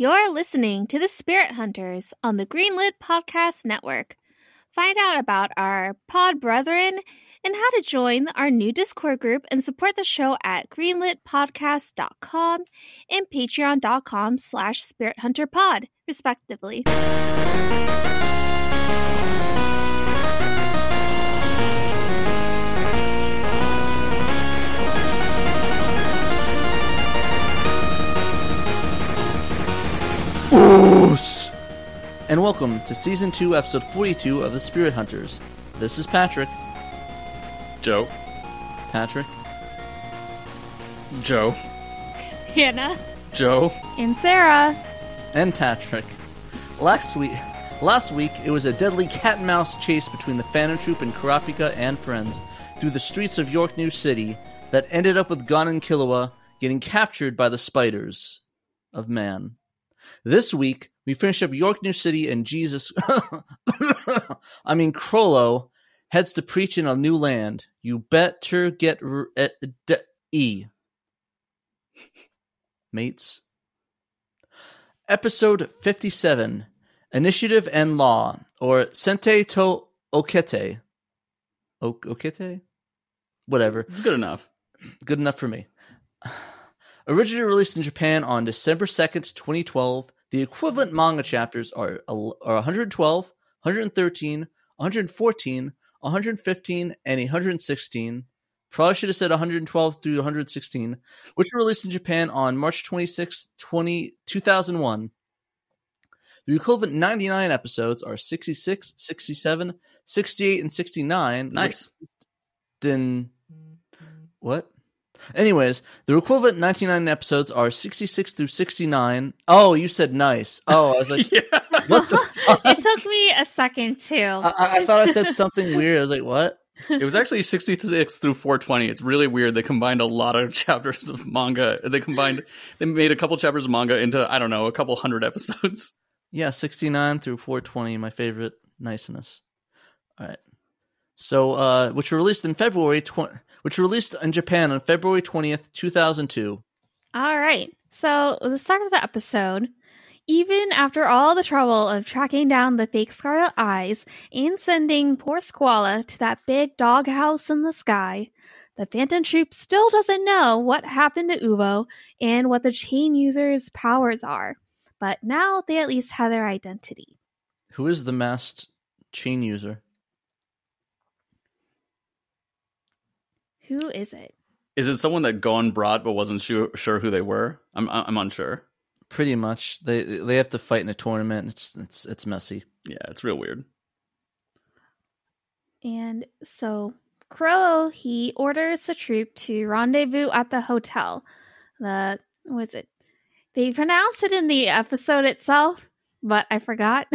You're listening to the Spirit Hunters on the Greenlit Podcast Network. Find out about our pod brethren and how to join our new Discord group and support the show at greenlitpodcast.com and patreon.com slash spirithunterpod, respectively. Oos! And welcome to Season 2, Episode 42 of The Spirit Hunters. This is Patrick. Joe. Patrick. Joe. Hannah Joe. and Sarah. And Patrick. Last week, last week, it was a deadly cat and mouse chase between the Phantom Troop and Kurapika and friends through the streets of Yorknew City that ended up with Gon and Killua getting captured by the spiders of man. This week, we finish up Yorknew City and Jesus, I mean Chrollo, heads to preach in a new land. You better get r- eh, d- e. Mates. Episode 57 Initiative and Law, or Sente to Okete. O- Okete? Whatever. It's good enough. Good enough for me. Originally released in Japan on December 2nd, 2012, the equivalent manga chapters are, are 112, 113, 114, 115, and 116. Probably should have said 112 through 116, which were released in Japan on March 26, 20, 2001. The equivalent 99 episodes are 66, 67, 68, and 69. which Nice. then what? Anyways, the equivalent 99 episodes are 66 through 69. Oh, you said nice. Oh, I was like, yeah. what the? it took me a second too. I, I- I thought I said something weird. I was like, what? It was actually 66 through 420. It's really weird. They combined a lot of chapters of manga. They combined, they made a couple chapters of manga into, I don't know, a couple hundred episodes. Yeah, 69 through 420, my favorite niceness. All right. So, uh, which were released in February, tw- which were released in Japan on February 20th, 2002. All right. So, the start of the episode, even after all the trouble of tracking down the fake Scarlet Eyes and sending poor Squala to that big doghouse in the sky, the Phantom Troop still doesn't know what happened to Uvo and what the chain user's powers are. But now they at least have their identity. Who is the masked chain user? Who is it? Is it someone that Gon brought but wasn't sure, sure who they were? I'm, I'm unsure. Pretty much. They they have to fight in a tournament. It's it's it's messy. Yeah, it's real weird. And so Crow he orders the troop to rendezvous at the hotel. The was it? They pronounce it in the episode itself, but I forgot.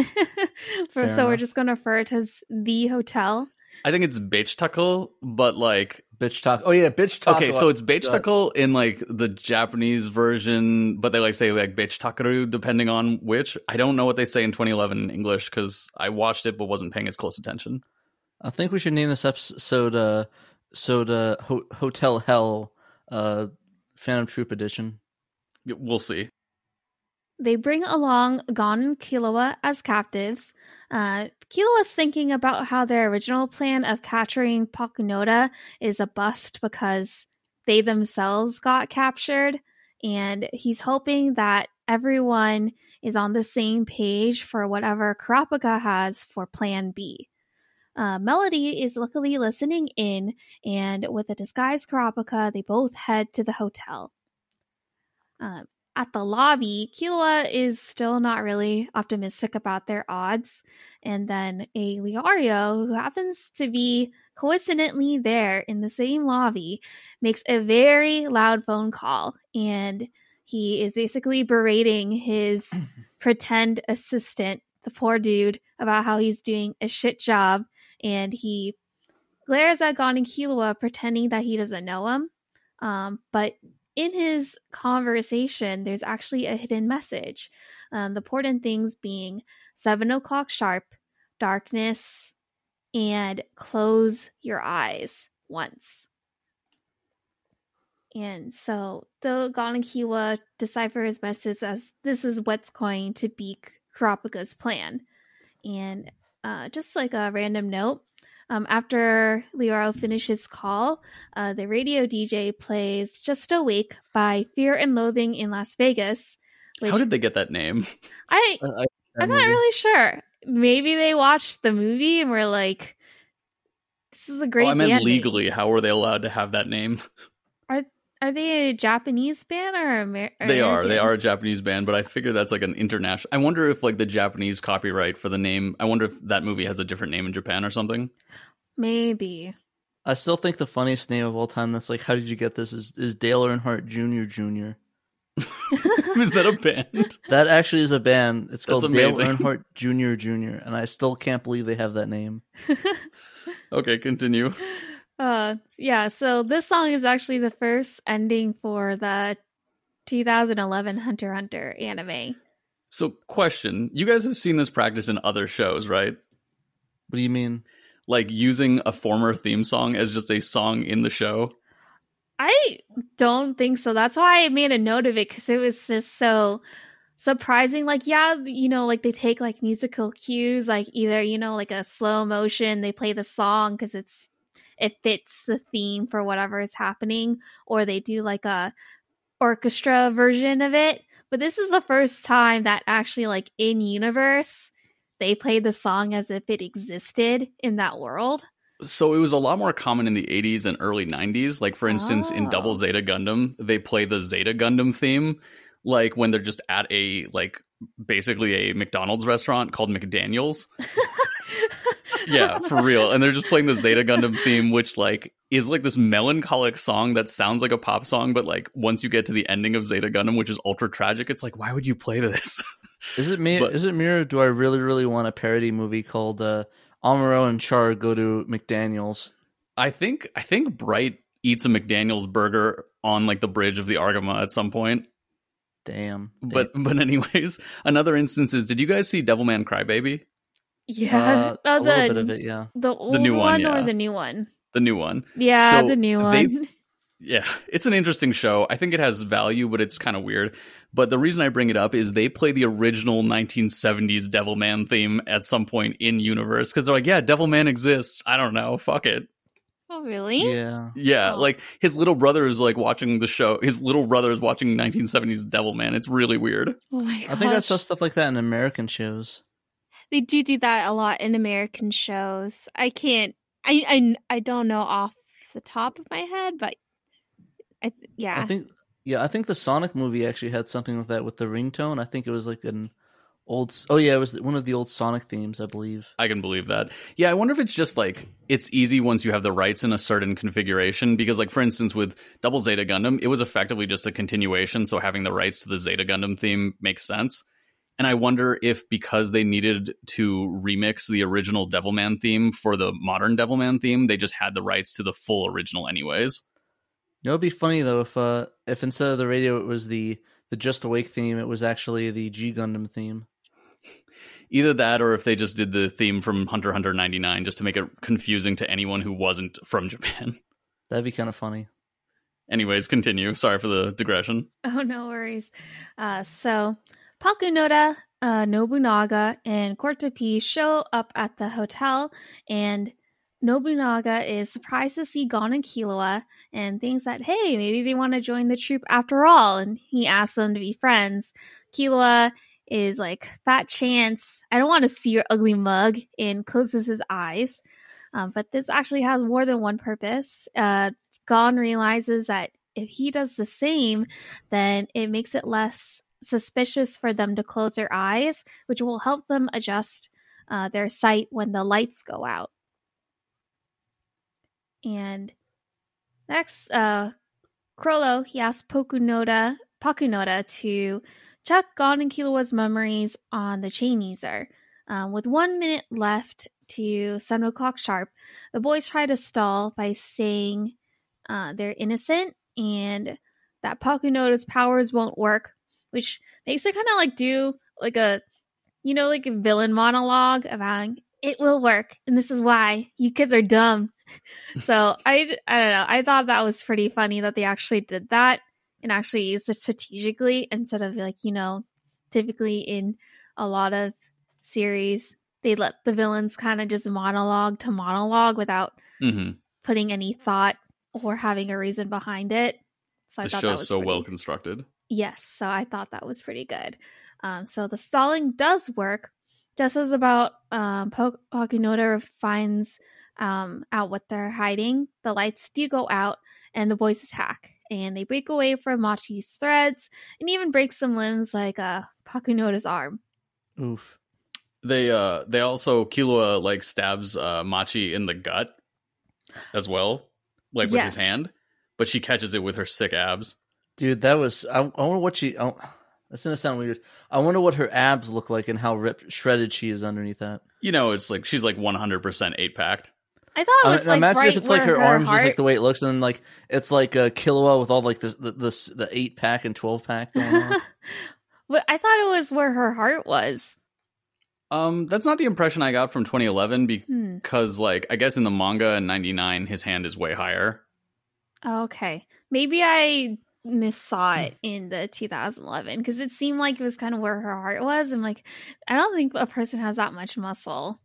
For, Fair so we're just going to refer to as the hotel. I think it's Beach Tuckle, but like, Bitch talk. Oh yeah, bitch talk. okay, so it's Beichtakel in like the Japanese version, but they like say like Beichtakaru depending on which. I don't know what they say in 2011 in English because I watched it but wasn't paying as close attention. I think we should name this episode uh, Soda Ho- Hotel Hell uh, Phantom Troop Edition. We'll see. They bring along Gon and Killua as captives. Uh, Killua's thinking about how their original plan of capturing Pakunoda is a bust because they themselves got captured, and he's hoping that everyone is on the same page for whatever Kurapika has for Plan B. Uh, Melody is luckily listening in, and with a disguised Kurapika, they both head to the hotel. Uh, at the lobby, Killua is still not really optimistic about their odds. And then a Leorio, who happens to be coincidentally there in the same lobby, makes a very loud phone call. And he is basically berating his pretend assistant, the poor dude, about how he's doing a shit job. And he glares at Gon and Killua, pretending that he doesn't know him. Um, but in his conversation, there's actually a hidden message. Um, the important things being seven o'clock sharp, darkness, and close your eyes once. And so the and decipher his message as this is what's going to be Kurapika's plan. And uh, just like a random note, um, after Leorio finishes call, uh, the radio DJ plays Just Awake by Fear and Loathing in Las Vegas. Which How did they get that name? I, I I'm not really sure. Maybe they watched the movie and were like, "This is a great." Oh, I meant legally. Name. How were they allowed to have that name? Are are they a Japanese band or, American? They are. They are a Japanese band, but I figure that's like an international. I wonder if like the Japanese copyright for the name. I wonder if that movie has a different name in Japan or something. Maybe. I still think the funniest name of all time. That's like, how did you get this? Is is Dale Earnhardt Jr. Jr. is that a band? That actually is a band. It's called Dale Earnhardt Jr. Jr. And I still can't believe they have that name. okay, continue. Uh, yeah. So this song is actually the first ending for the 2011 Hunter Hunter anime. So, question: You guys have seen this practice in other shows, right? What do you mean? Like using a former theme song as just a song in the show? I don't think so. That's why I made a note of it because it was just so surprising. Like, yeah, you know, like they take like musical cues, like either, you know, like a slow motion, they play the song because it's it fits the theme for whatever is happening, or they do like a orchestra version of it. But this is the first time that actually like in universe they played the song as if it existed in that world. So it was a lot more common in the 80s and early 90s. Like for instance, oh. in Double ah. Zeta Gundam, they play the Zeta Gundam theme like when they're just at a like basically a McDonald's restaurant called McDaniel's. yeah, for real. And they're just playing the Zeta Gundam theme, which like is like this melancholic song that sounds like a pop song, but like once you get to the ending of Zeta Gundam, which is ultra tragic, it's like, why would you play this? is it me? But, is it me, or do I really, really want a parody movie called uh, Amuro and Char Go to McDaniel's? I think I think Bright eats a McDaniel's burger on like the bridge of the Argama at some point. Damn. But but anyways, another instance is did you guys see Devilman Crybaby? Yeah, uh, a the, little bit of it. Yeah, the old the new one, one yeah. or the new one. The new one. Yeah, so the new one. Yeah, it's an interesting show. I think it has value, but it's kind of weird. But the reason I bring it up is they play the original 1970s Devilman theme at some point in universe because they're like, yeah, Devilman exists. I don't know, fuck it. Oh, really? Yeah. Yeah, oh. like his little brother is like watching the show. His little brother is watching 1970s Devilman. It's really weird. Oh my god. I think I saw stuff like that in American shows they do do that a lot in American shows. I can't. I I I don't know off the top of my head, but I yeah. I think yeah, I think the Sonic movie actually had something like that with the ringtone. I think it was like an old oh yeah it was one of the old sonic themes i believe i can believe that yeah i wonder if it's just like it's easy once you have the rights in a certain configuration because like for instance with double zeta gundam it was effectively just a continuation so having the rights to the zeta gundam theme makes sense and I wonder if because they needed to remix the original Devilman theme for the modern Devilman theme, they just had the rights to the full original anyways. It'd be funny though if uh if instead of the radio it was the the Just Awake theme, it was actually the G Gundam theme. Either that or if they just did the theme from Hunter Hunter 99 just to make it confusing to anyone who wasn't from Japan. That'd be kind of funny. Anyways, continue. Sorry for the digression. Oh, no worries. Uh, so Pakunoda, uh, Nobunaga, and Court show up at the hotel, and Nobunaga is surprised to see Gon and Killua and thinks that, hey, maybe they want to join the troop after all. And he asks them to be friends. Killua is like, fat chance. I don't want to see your ugly mug, and closes his eyes. Um, but this actually has more than one purpose. Uh, Gon realizes that if he does the same, then it makes it less suspicious for them to close their eyes, which will help them adjust uh, their sight when the lights go out. And next, uh, Chrollo, he asks Pokunoda, Pakunoda to check Gon and Killua's memories on the Chainizer. Um, with one minute left to 7 o'clock sharp, the boys try to stall by saying uh, they're innocent and that Pakunoda's powers won't work which makes her kind of like do like a you know like a villain monologue about it will work, and this is why you kids are dumb. so I I don't know. I thought that was pretty funny that they actually did that and actually used it strategically instead of like you know typically in a lot of series they let the villains kind of just monologue to monologue without hmm putting any thought or having a reason behind it. So I The thought that show's was so pretty, well constructed. Yes, so I thought that was pretty good. Um, so the stalling does work. Just as about um, finds um, out what they're hiding, the lights do go out and the boys attack. And they break away from Machi's threads and even break some limbs like uh, Pakunoda's arm. Oof. They uh they also Killua like stabs uh Machi in the gut as well, like with his hand, but she catches it with her sick abs. Dude, that was. I, I wonder what she. I, that's gonna sound weird. I wonder what her abs look like and how ripped, shredded she is underneath that. You know, it's like she's like 100% eight packed. I thought it I- like imagine right if it's like where her, arms heart... just like the way it looks, and then like it's like a Killua with all like this, the the, the eight pack and twelve pack going on. but I thought it was where her heart was. Um, that's not the impression I got from 2011 Hmm. because, like, I guess in the manga in '99, his hand is way higher. Okay. Maybe I missaw it in the 2011 because it seemed like it was kind of where her heart was. I'm like, I don't think a person has that much muscle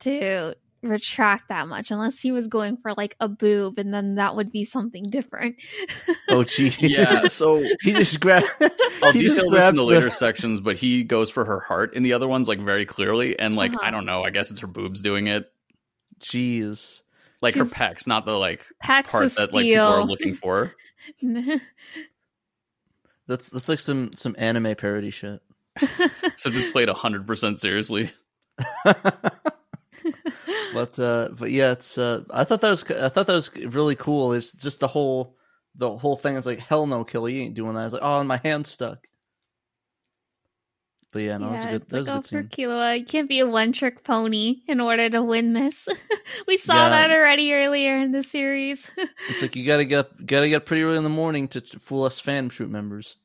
to retract that much unless he was going for like a boob and then that would be something different. oh, gee. Yeah, so he just grabbed. I'll he detail this in grabs the the- later sections, but he goes for her heart in the other ones, like very clearly, and like Uh-huh. I don't know, I guess it's her boobs doing it, Jeez. like her pecs, not the like Packs part of that like people are looking for. That's that's like some some anime parody shit. So just played hundred percent seriously. but uh but yeah it's uh i thought that was i thought that was really cool it's just the whole the whole thing is like hell no killer you ain't doing that it's like oh my hand's stuck but yeah no that was a good that was a oh, good for scene Killua, you can't be a one trick pony in order to win this. we saw Yeah. that already earlier in the series. it's like you gotta get up gotta get up pretty early in the morning to, to fool us fan troop members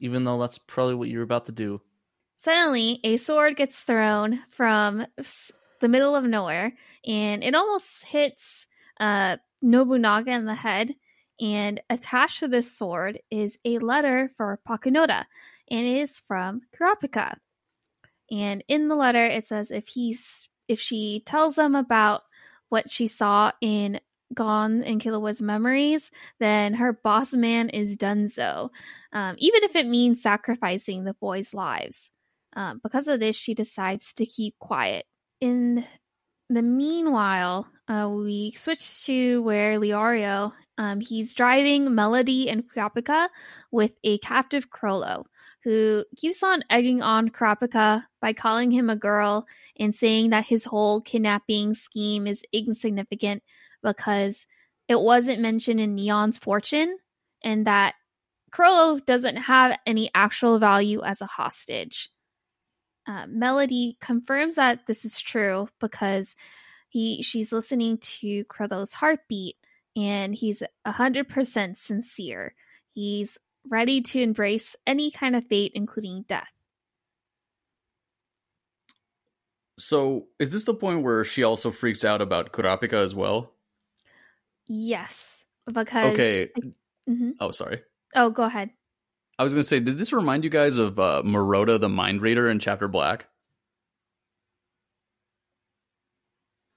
even though that's probably what you're about to do Suddenly, a sword gets thrown from the middle of nowhere, and it almost hits uh, Nobunaga in the head. And attached to this sword is a letter for Pakunoda, and it is from Kurapika. And in the letter, it says if he's if she tells them about what she saw in Gon and Killua's memories, then her boss man is donezo, um, even if it means sacrificing the boys' lives. Um, because of this, she decides to keep quiet. In the meanwhile, uh, we switch to where Leorio, um, he's driving Melody and Kurapika with a captive Chrollo, who keeps on egging on Kurapika by calling him a girl and saying that his whole kidnapping scheme is insignificant because it wasn't mentioned in Neon's fortune and that Chrollo doesn't have any actual value as a hostage uh, Melody confirms that this is true because he she's listening to Chrollo's heartbeat and he's hundred percent sincere. He's ready to embrace any kind of fate, including death. So is this the point where she also freaks out about Kurapika as well? Yes, because Okay. Mhm. Oh, sorry. Oh, go ahead. I was gonna say, did this remind you guys of uh, Murota the Mind Reader in Chapter Black?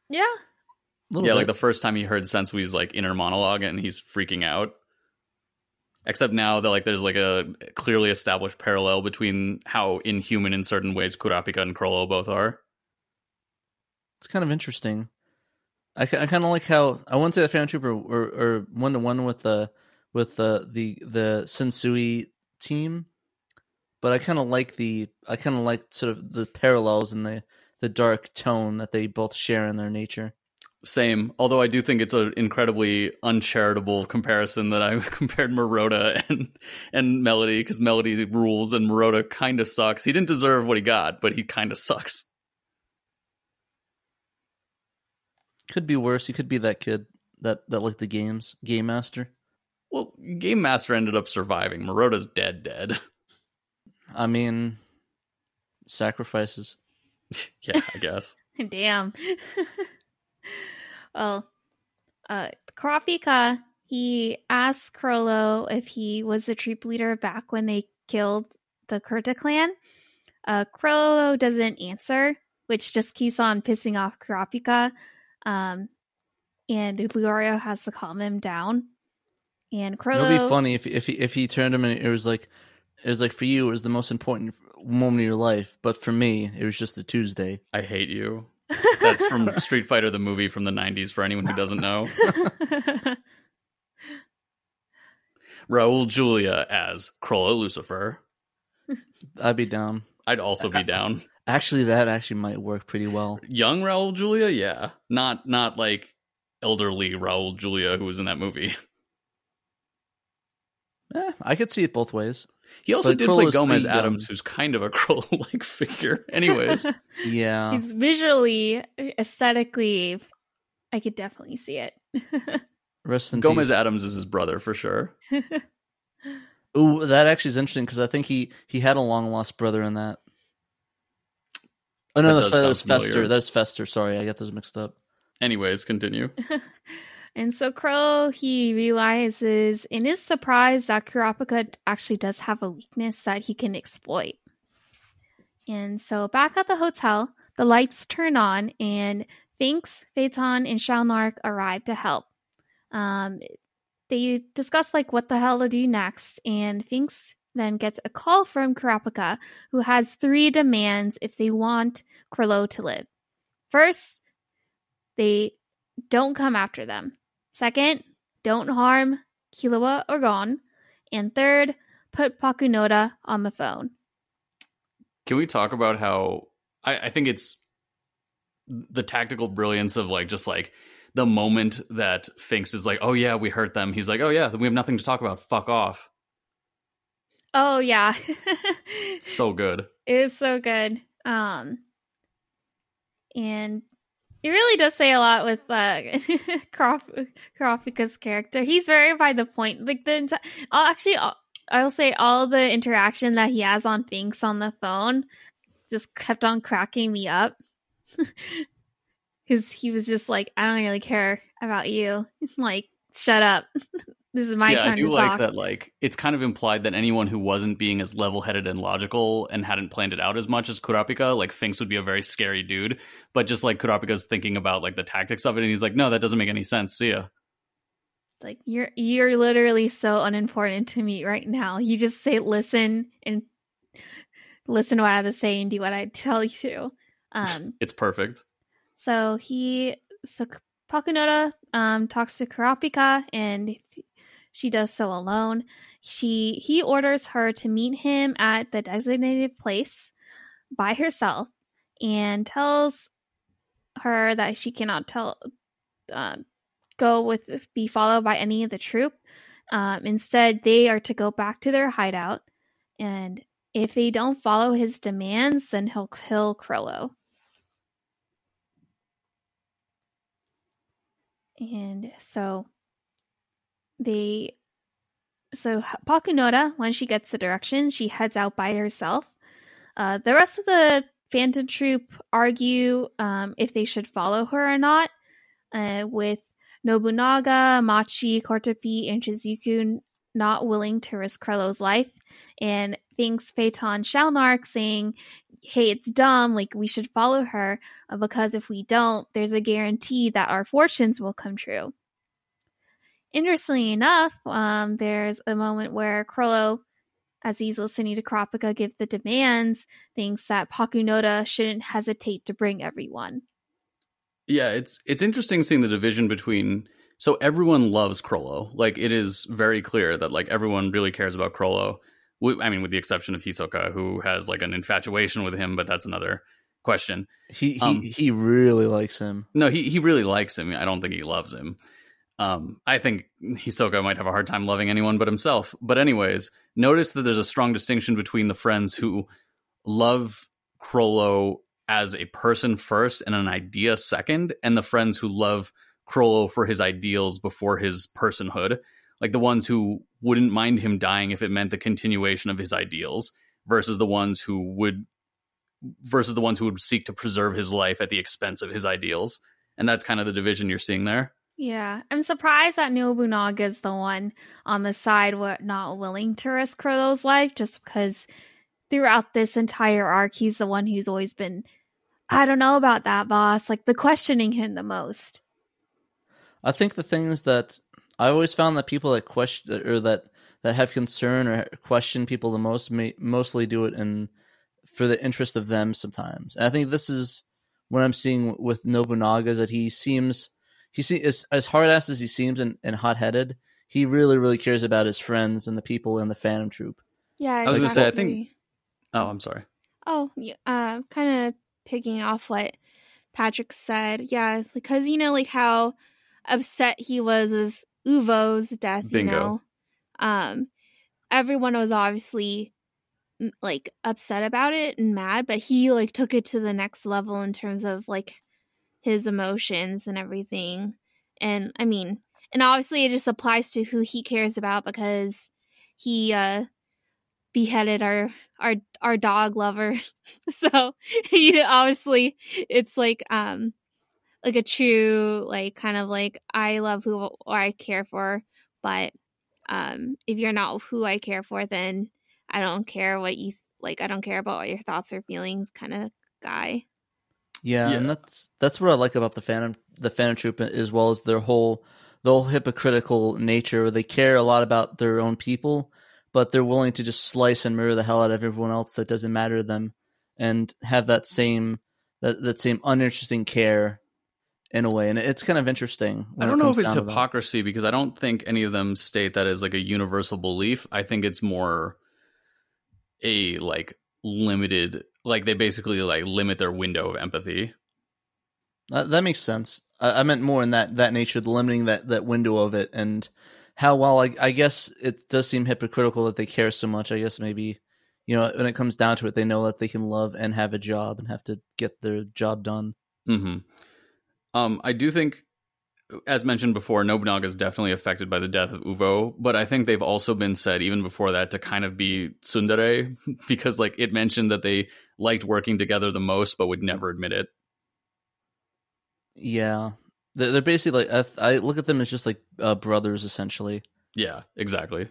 Yeah, yeah, bit. like the first time he heard Sensui's like inner monologue and he's freaking out. Except now that like there's like a clearly established parallel between how inhuman in certain ways Kurapika and Crollo both are. it's kind of interesting. I, I kind of like how I wouldn't say the fan trooper or or one to one with the with the the the Sensui team, but I kind of like the I kind of like sort of the parallels and the the dark tone that they both share in their nature. Same, although I do think it's an incredibly uncharitable comparison that I compared Murota and and Melody because Melody rules and Murota kind of sucks. He didn't deserve what he got, but he kind of sucks. Could be worse. He could be that kid that that liked the games, game master. Well, Game Master ended up surviving. Murota's dead, dead. I mean, sacrifices. yeah, I guess. Damn. well, uh, Kurapika, he asked Chrollo if he was the troop leader back when they killed the Kurta clan. Uh, Chrollo doesn't answer, which just keeps on pissing off Kurapika. Um, and Leorio has to calm him down. And Chrollo. It'd be funny if if he, if he turned him and it was like it was like for you it was the most important moment of your life, but for me it was just a Tuesday. I hate you. That's from Street Fighter the movie from the 90s for anyone who doesn't know. Raul Julia as Chrollo Lucifer. I'd be down. I'd also be down. Actually, that actually might work pretty well. Young Raul Julia, yeah. Not not like elderly Raul Julia who was in that movie. Eh, I could see it both ways. He also But did play Gomez Addams, young. who's kind of a Chrollo like figure. Anyways, Yeah. He's visually, aesthetically, I could definitely see it. Rest in Gomez peace. Addams is his brother for sure. Ooh, that actually is interesting because I think he he had a long lost brother in that. Oh no, That no sorry, that sound was Fester. That was Fester. Sorry, I got those mixed up. Anyways, continue. And so Crow, he realizes in his surprise that Kurapika actually does have a weakness that he can exploit. And so back at the hotel, the lights turn on and Finks, Feitan, and Shalnark arrive to help. Um, they discuss like what the hell to do next, and Finks then gets a call from Kurapika, who has three demands if they want Chrollo to live. First, they don't come after them. Second, don't harm Killua or Gon. And third, put Pakunoda on the phone. Can we talk about how I, I think it's the tactical brilliance of like just like the moment that Finks is like, oh yeah, we hurt them. He's like, oh yeah, we have nothing to talk about. Fuck off. Oh yeah. So good. It is so good. Um and it really does say a lot with uh Kurapika's character. He's very by the point. Like the enti- I'll actually I'll, say all the interaction that he has on Finks on the phone just kept on cracking me up. Cuz he was just like I don't really care about you. like shut up. This is my yeah, turn I do to like talk. that. Like, it's kind of implied that anyone who wasn't being as level-headed and logical and hadn't planned it out as much as Kurapika, like Finks would be a very scary dude. But just like Kurapika's thinking about like the tactics of it, and he's like, no, that doesn't make any sense. See ya. like you're you're literally so unimportant to me right now. You just say listen and listen to what I have to say and do what I tell you to. Um It's perfect. so he so Pakunoda um talks to Kurapika and she does so alone. She he orders her to meet him at the designated place by herself and tells her that she cannot tell uh, go with be followed by any of the troop. Um, instead, they are to go back to their hideout, and if they don't follow his demands, then he'll kill Chrollo. And so they so Pakunoda, when she gets the directions, she heads out by herself. Uh, the rest of the Phantom Troop argue um, if they should follow her or not, uh, with Nobunaga, Machi, Kortopi, and Shizuku not willing to risk Chrollo's life, and Finks Feitan Shalnark saying, hey, it's dumb, like we should follow her, uh, because if we don't, there's a guarantee that our fortunes will come true. Interestingly enough, um, there's a moment where Chrollo, as he's listening to Kurapika give the demands, thinks that Pakunoda shouldn't hesitate to bring everyone. Yeah, it's it's interesting seeing the division between. So everyone loves Chrollo. Like it is very clear that like everyone really cares about Chrollo. I mean, with the exception of Hisoka, who has like an infatuation with him, but that's another question. He he Um, he really likes him. No, he he really likes him. I don't think he loves him. Um, I think Hisoka might have a hard time loving anyone but himself. But anyways, notice that there's a strong distinction between the friends who love Chrollo as a person first and an idea second, and the friends who love Chrollo for his ideals before his personhood. Like the ones who wouldn't mind him dying if it meant the continuation of his ideals, versus the ones who would versus the ones who would seek to preserve his life at the expense of his ideals. And that's kind of the division you're seeing there. Yeah, I'm surprised that Nobunaga is the one on the side what not willing to risk Kuro's life, just because throughout this entire arc, he's the one who's always been, I don't know about that boss, like the questioning him the most. I think the things that I always found that people that question or that that have concern or question people the most may, mostly do it in for the interest of them sometimes. And I think this is what I'm seeing with Nobunaga is that he seems he see as as hard ass as he seems and, and hot headed, he really really cares about his friends and the people in the Phantom Troop. Yeah, I was gonna say I think. Oh, I'm sorry. Oh, yeah, uh, kind of picking off what Patrick said. Yeah, because you know, like how upset he was with Uvo's death. Bingo. You know, um, everyone was obviously like upset about it and mad, but he like took it to the next level in terms of like his emotions and everything. And I mean, and obviously it just applies to who he cares about because he uh beheaded our our our dog lover. so he obviously it's like um like a true like kind of like I love who I care for, but um if you're not who I care for then I don't care what you like I don't care about what your thoughts or feelings kind of guy. Yeah, yeah, and that's that's what I like about the Phantom the Phantom Troop as well as their whole the whole hypocritical nature. They care a lot about their own people, but they're willing to just slice and mirror the hell out of everyone else that doesn't matter to them, and have that same that that same uninteresting care in a way. And it's kind of interesting. I don't know if it's hypocrisy because I don't think any of them state that as like a universal belief. I think it's more a like limited like they basically like limit their window of empathy. That, that makes sense. I, I, meant more in that that nature, the limiting that that window of it, and how well. I, I guess it does seem hypocritical that they care so much. I guess maybe you know when it comes down to it, they know that they can love and have a job and have to get their job done. Hmm. Um. I do think as mentioned before, Nobunaga is definitely affected by the death of Uvo, but I think they've also been said even before that to kind of be tsundere because like it mentioned that they liked working together the most but would never admit it. Yeah. They're basically like I look at them as just like uh, brothers essentially. Yeah, exactly.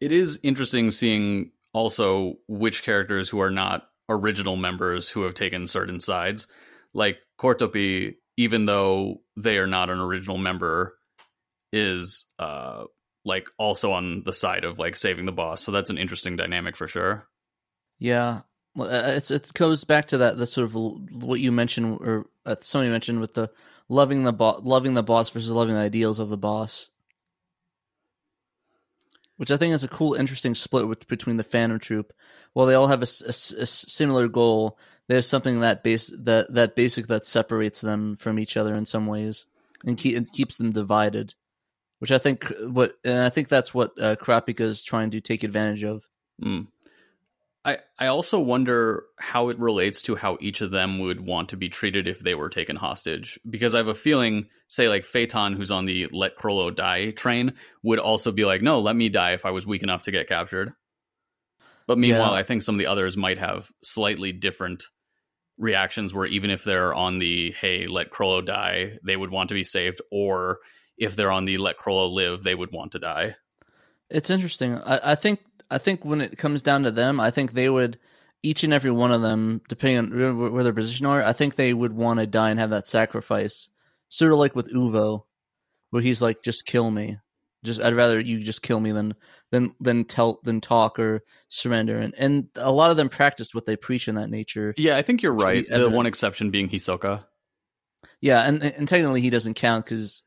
It is interesting seeing also which characters who are not original members who have taken certain sides. Like Kortopi, even though they are not an original member, is uh like also on the side of like saving the boss. So that's an interesting dynamic for sure. Yeah, uh, it's it goes back to that that sort of what you mentioned or uh, somebody mentioned with the loving the boss, loving the boss versus loving the ideals of the boss. Which I think is a cool, interesting split between the Phantom Troop. While they all have a, a, a similar goal, there's something that base that that basic that separates them from each other in some ways and, keep, and keeps them divided which i think what and i think that's what uh, Kurapika is trying to take advantage of mm. I, I also wonder how it relates to how each of them would want to be treated if they were taken hostage. Because I have a feeling, say, like Feitan, who's on the let Chrollo die train, would also be like, no, let me die if I was weak enough to get captured. But meanwhile, yeah. I think some of the others might have slightly different reactions where even if they're on the hey, let Chrollo die, they would want to be saved, or if they're on the let Chrollo live, they would want to die. It's interesting. I, I think I think when it comes down to them, I think they would each and every one of them, depending on where their position are, I think they would want to die and have that sacrifice. Sort of like with Uvo, where he's like, "Just kill me." Just I'd rather you just kill me than than than tell than talk or surrender. And and a lot of them practiced what they preach in that nature. Yeah, I think you're right. The one exception being Hisoka. Yeah, and and technically he doesn't count because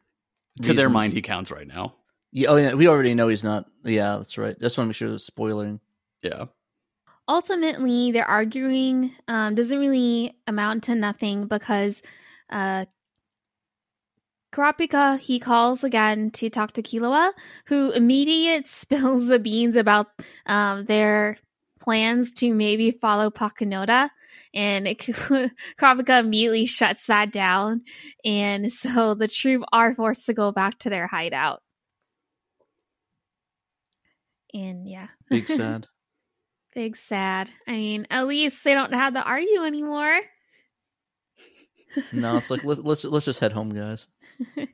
to their mind he counts right now. Yeah, oh yeah, we already know he's not. Yeah, that's right. Just want to make sure there's spoiling. Yeah. Ultimately, they're arguing um, doesn't really amount to nothing because uh, Kurapika, he calls again to talk to Killua, who immediate spills the beans about um, their plans to maybe follow Pakunoda. And it, Kurapika immediately shuts that down. And so the troop are forced to go back to their hideout. And yeah. Big sad. Big sad. I mean, at least they don't have to argue anymore. no, it's like let's let's let's just head home, guys.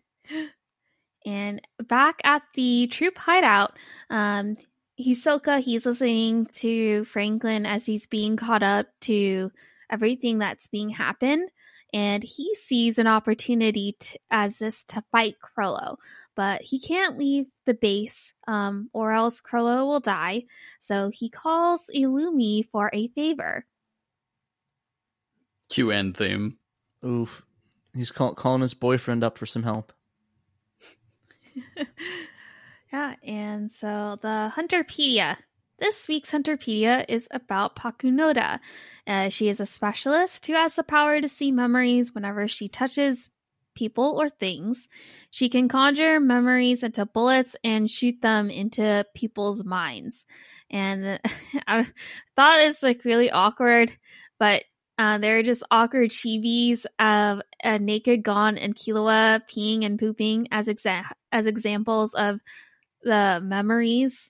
and back at the troop hideout, um, Hisoka he's listening to Franklin as he's being caught up to everything that's being happened, and he sees an opportunity to, as this to fight Chrollo, but he can't leave the base, um, or else Chrollo will die. So he calls Illumi for a favor. Q end theme. Oof. He's call- calling his boyfriend up for some help. yeah, and so the Hunterpedia. This week's Hunterpedia is about Pakunoda. Uh, she is a specialist who has the power to see memories whenever she touches people or things. She can conjure memories into bullets and shoot them into people's minds. And I thought it's like really awkward, but uh, there are just awkward chibis of a naked Gon and Killua peeing and pooping as exa- as examples of the memories.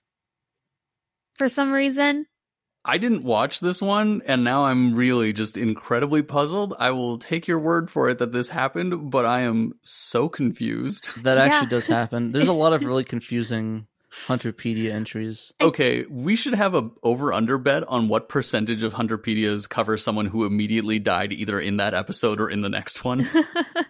For some reason, I didn't watch this one, and now I'm really just incredibly puzzled. I will take your word for it that this happened, but I am so confused. That actually yeah. does happen. There's a lot of really confusing Hunterpedia entries. Okay, we should have a over under bet on what percentage of Hunterpedias cover someone who immediately died either in that episode or in the next one.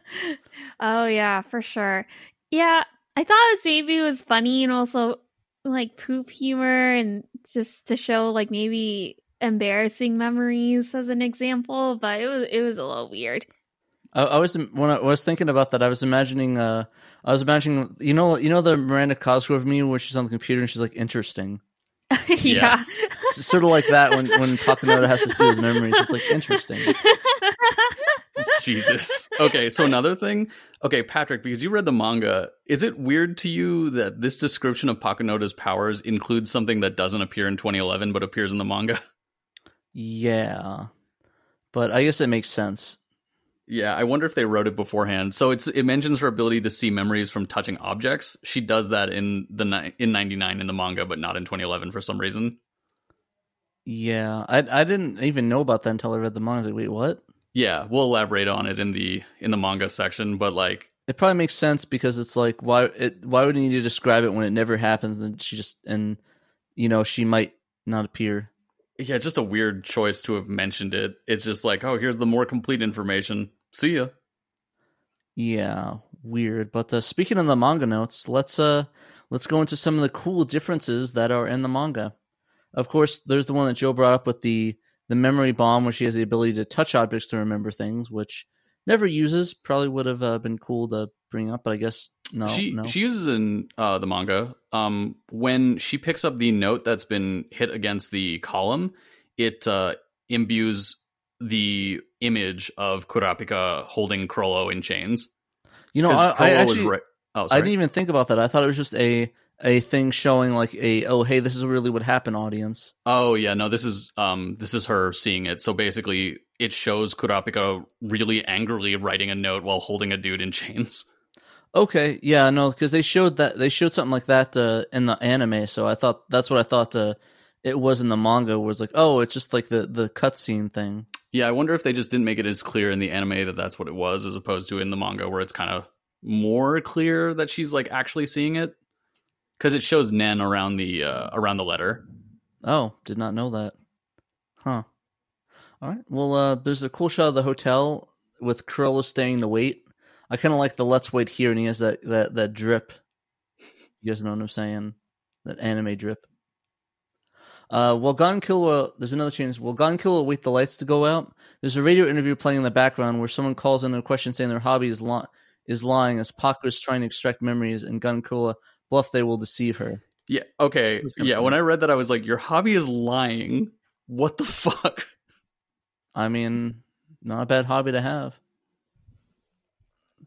oh yeah, for sure. Yeah, I thought it was maybe it was funny and also like poop humor and just to show like maybe embarrassing memories as an example, but it was it was a little weird. I, I, was when I was thinking about that. I was imagining. Uh, I was imagining. You know, you know the Miranda Cosgrove meme where she's on the computer and she's like interesting. yeah, yeah. sort of like that when when Pakunoda has to see his memories. It's like interesting. Jesus. Okay, so another thing. Okay, Patrick, because you read the manga, is it weird to you that this description of Pakunoda's powers includes something that doesn't appear in 2011 but appears in the manga? Yeah, but I guess it makes sense. Yeah, I wonder if they wrote it beforehand. So it's it mentions her ability to see memories from touching objects. She does that in the in 99 in the manga but not in 2011 for some reason. Yeah, I I didn't even know about that until I read the manga. I was like, wait, what? Yeah, we'll elaborate on it in the in the manga section, but like it probably makes sense because it's like why it why would you need to describe it when it never happens and she just and you know she might not appear yeah, just a weird choice to have mentioned it. It's just like, oh, here's the more complete information. See ya. Yeah, weird. But uh, speaking of the manga notes, let's uh let's go into some of the cool differences that are in the manga. Of course, there's the one that Joe brought up with the the memory bomb, where she has the ability to touch objects to remember things, which never uses. Probably would have uh, been cool to bring up, but I guess no. She no. she uses in uh, the manga um, when she picks up the note that's been hit against the column. It uh, imbues the image of Kurapika holding Chrollo in chains. You know, I, I actually ri- oh, I didn't even think about that. I thought it was just a a thing showing like a oh hey this is really what happened audience. Oh yeah, no this is um this is her seeing it. So basically it shows Kurapika really angrily writing a note while holding a dude in chains. Okay, yeah, no, because they showed that they showed something like that uh, in the anime, so I thought that's what I thought uh, it was in the manga. Was like, oh, it's just like the the cutscene thing. Yeah, I wonder if they just didn't make it as clear in the anime that that's what it was, as opposed to in the manga where it's kind of more clear that she's like actually seeing it because it shows Nen around the uh, around the letter. Oh, did not know that. Huh. All right. Well, uh, there's a cool shot of the hotel with Chrollo staying to wait I kind of like the let's wait here, and he has that that that drip. You guys know what I'm saying? That anime drip. Uh, while Gon Killua, there's another change. While Gon Killua wait the lights to go out, there's a radio interview playing in the background where someone calls in a question saying their hobby is li- is lying as Paku is trying to extract memories, and Gon Killua bluff they will deceive her. Yeah. Okay. Yeah. When I read that, I was like, "Your hobby is lying." What the fuck? I mean, not a bad hobby to have.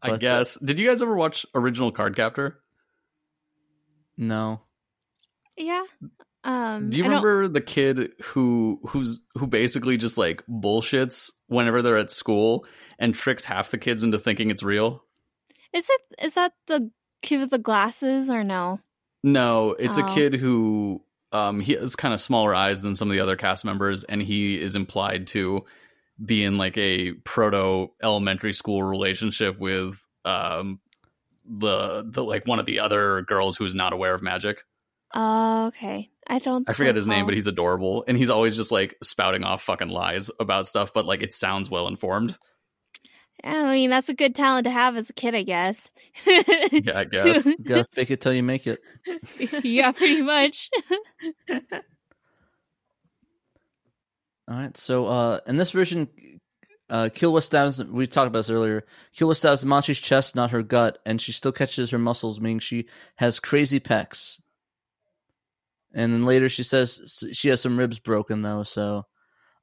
I guess. Did you guys ever watch original Card Captor? No. Yeah. Um, Do you remember the kid who who's who basically just like bullshits whenever they're at school and tricks half the kids into thinking it's real? Is it is that the kid with the glasses or no? No, it's oh. a kid who Um, he has kind of smaller eyes than some of the other cast members, and he is implied to be in like a proto elementary school relationship with um the the like one of the other girls who is not aware of magic. Oh, okay. I don't. I forget his name, recall. but he's adorable, and he's always just like spouting off fucking lies about stuff, but like it sounds well informed. I mean, that's a good talent to have as a kid, I guess. Yeah, I guess. You gotta fake it till you make it. yeah, pretty much. All right. So uh, in this version, uh, Killua stabs. We talked about this earlier. Killua stabs Machi's chest, not her gut, and she still catches her muscles, meaning she has crazy pecs. And then later she says she has some ribs broken though. So,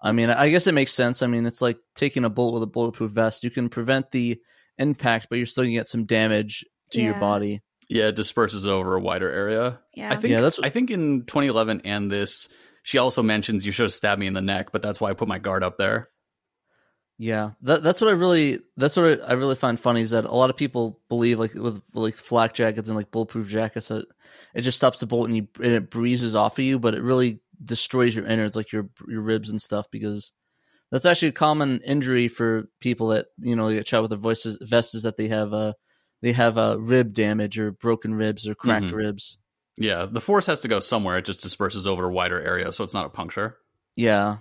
I mean, I guess it makes sense. I mean, it's like taking a bullet with a bulletproof vest. You can prevent the impact, but you're still gonna get some damage to your body. Yeah, it disperses it over a wider area. Yeah. I think Yeah, that's- I think in 2011 and this, she also mentions you should have stabbed me in the neck, but that's why I put my guard up there. Yeah, that, that's what I really that's what I really find funny is that a lot of people believe like with like flak jackets and like bulletproof jackets that it just stops the bullet and, you, and it breezes off of you, but it really destroys your innards like your your ribs and stuff because that's actually a common injury for people that you know they get shot with their voices vests is that they have uh they have uh, rib damage or broken ribs or cracked Mhm. ribs. Yeah, the force has to go somewhere. It just disperses over a wider area, so it's not a puncture. Yeah,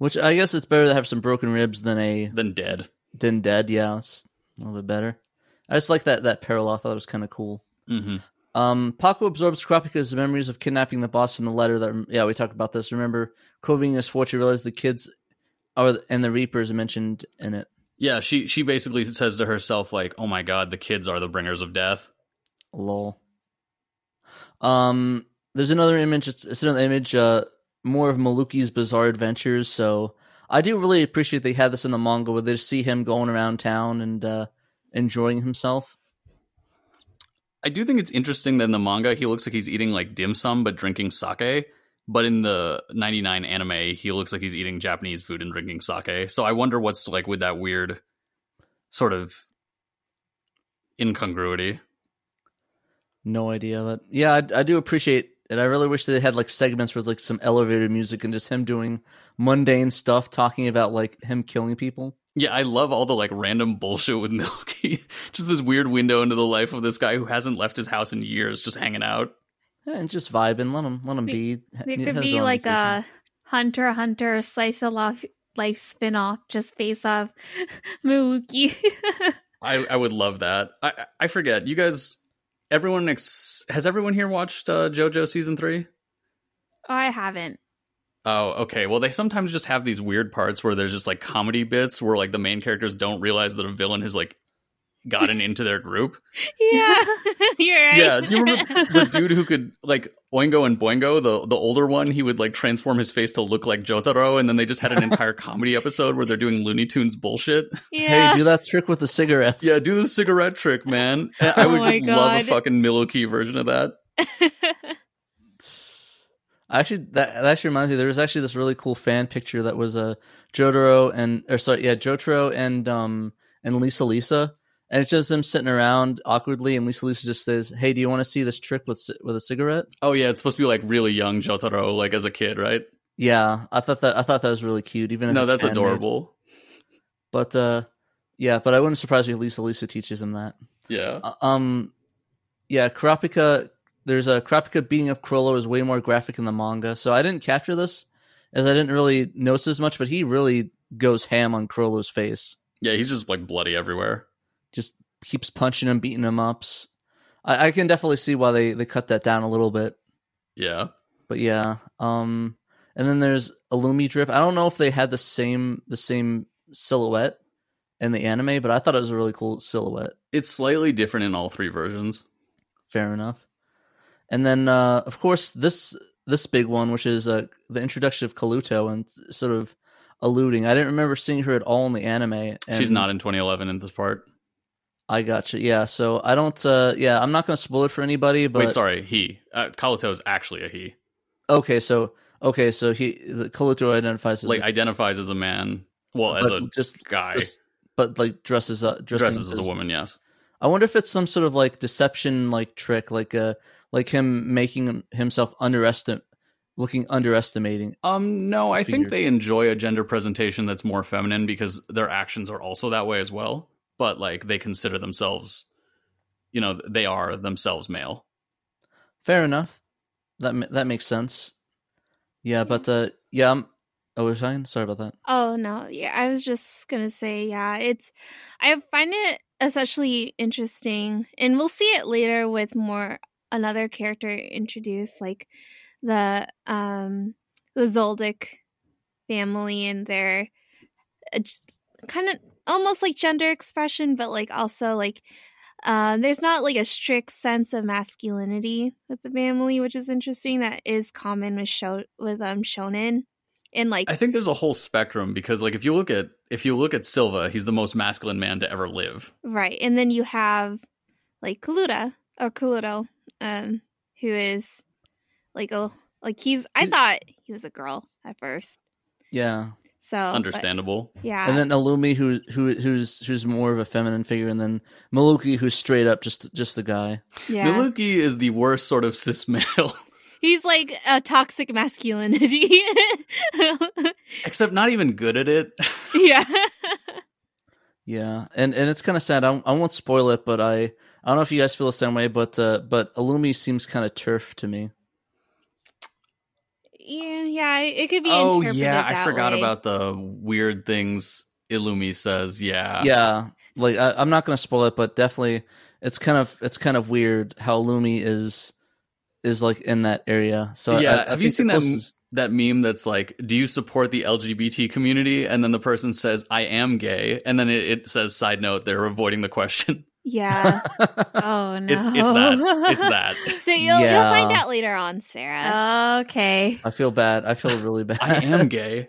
which I guess it's better to have some broken ribs than a Then dead. than dead. Yeah, it's a little bit better. I just like that that parallel. I thought it was kind of cool. hmm Um, Paku absorbs Kurapika's memories of kidnapping the boss from the letter that, yeah, we talked about this. Remember, Coving is fortune realized the kids are, and the Reapers mentioned in it. Yeah, she she basically says to herself like, "Oh my god, the kids are the bringers of death." Lol. Um, there's another image. It's, it's another image, uh, more of Milluki's bizarre adventures. So I do really appreciate they had this in the manga where they just see him going around town and, uh, enjoying himself. I do think it's interesting that in the manga he looks like he's eating like dim sum but drinking sake. But in the 99 anime, he looks like he's eating Japanese food and drinking sake. So I wonder what's like with that weird sort of incongruity. No idea, but yeah, I, I do appreciate it. I really wish they had like segments where it's like some elevator music and just him doing mundane stuff, talking about like him killing people. Yeah, I love all the like random bullshit with Milky. just this weird window into the life of this guy who hasn't left his house in years, just hanging out. Yeah, and just vibing, let him let him It- be. It could be like vacation. a Hunter Hunter slice of life, life spin off, just face off Mookie. I, I would love that. I I forget. You guys, everyone ex- has everyone here watched uh, JoJo season three? I haven't. Oh, okay. Well, they sometimes just have these weird parts where there's just like comedy bits where like the main characters don't realize that a villain has like gotten into their group. Yeah, you're right. Yeah, do you remember the dude who could like Oingo and Boingo, the the older one? He would like transform his face to look like Jotaro, and then they just had an entire comedy episode where they're doing Looney Tunes bullshit. Yeah. Hey, do that trick with the cigarettes. Yeah, do the cigarette trick, man. And I Oh would my just love a God. fucking Milky version of that. I actually, that, that actually reminds me. There was actually this really cool fan picture that was uh, Jotaro and or sorry, yeah, Jotaro and um and Lisa Lisa, and it's just them sitting around awkwardly, and Lisa Lisa just says, "Hey, do you want to see this trick with with a cigarette?" Oh yeah, it's supposed to be like really young Jotaro, like as a kid, right? Yeah, I thought that I thought that was really cute. Even if No, that's fan-made. adorable. But uh, yeah, but I wouldn't surprise me if Lisa Lisa teaches him that. Yeah. Uh, um, yeah, Kurapika. There's a Kurapika beating up Chrollo is way more graphic in the manga, so I didn't capture this as I didn't really notice as much. But he really goes ham on Chrollo's face. Yeah, he's just like bloody everywhere. Just keeps punching him, beating him up. I, I can definitely see why they they cut that down a little bit. Yeah. But yeah, um, and then there's Illumi drip. I don't know if they had the same the same silhouette in the anime, but I thought it was a really cool silhouette. It's slightly different in all three versions. Fair enough. And then, uh, of course, this this big one, which is uh, the introduction of Kalluto and sort of alluding. I didn't remember seeing her at all in the anime. And She's not in 2011 in this part. I gotcha. Yeah. So I don't. Uh, yeah, I'm not going to spoil it for anybody. But Wait, sorry, he. Uh, Kalluto is actually a he. okay. So okay. So he the Kalluto identifies as Like a- identifies as a man. Well, as a just guy. just- but like dresses up, dresses as a woman. Yes. I wonder if it's some sort of like deception like trick, like uh like him making himself underestimate, looking underestimating. Um, no, I think they enjoy a gender presentation that's more feminine because their actions are also that way as well. But like they consider themselves, you know, they are themselves male. Fair enough. That that makes sense. Yeah, but uh, yeah. I'm, oh, we're saying sorry about that. Oh no, yeah, I was just gonna say, yeah, it's I find it especially interesting, and we'll see it later with more another character introduced, like the um the Zoldyck family and their kind of almost like gender expression, but like also like uh, there's not like a strict sense of masculinity with the family, which is interesting. That is common with show with um shonen, and like I think there's a whole spectrum because like if you look at if you look at Silva, he's the most masculine man to ever live. right, and then you have like Kaluta or Kalluto, um, who is like a like he's. I He- thought he was a girl at first, Yeah, so but- Understandable. yeah, and then Illumi, who who who's who's more of a feminine figure, and then Milluki, who's straight up just just a guy. yeah, Milluki is the worst sort of cis male, he's like a toxic masculinity. except not even good at it. yeah. Yeah, and and it's kind of sad. I, I won't spoil it, but I I don't know if you guys feel the same way, but uh, but Illumi seems kind of TERF to me. Yeah, yeah, it could be. oh interpreted yeah, I forgot way. about the weird things Illumi says. Yeah, yeah, like I, I'm not gonna spoil it, but definitely it's kind of it's kind of weird how Illumi is is like in that area. So Yeah, I, I have you seen the that that meme that's like, "Do you support the LGBT community?" And then the person says, "I am gay," and then it, it says, "Side note: They're avoiding the question." Yeah. Oh no. It's it's that it's that. So you'll Yeah. you'll find out later on, Sarah. Okay. I feel bad. I feel really bad. I am gay.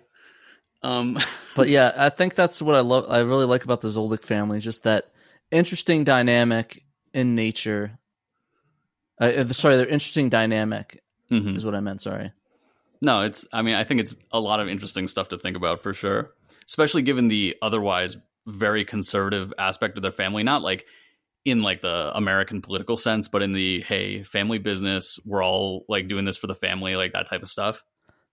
Um, but yeah, I think that's what I love. I really like about the Zoldyck family, just that interesting dynamic in nature. Uh, uh, sorry, their interesting dynamic mhm. is what I meant. Sorry. No, it's. I mean, I think it's a lot of interesting stuff to think about for sure, especially given the otherwise very conservative aspect of their family. Not like in like the American political sense, but in the hey, family business. We're all like doing this for the family, like that type of stuff.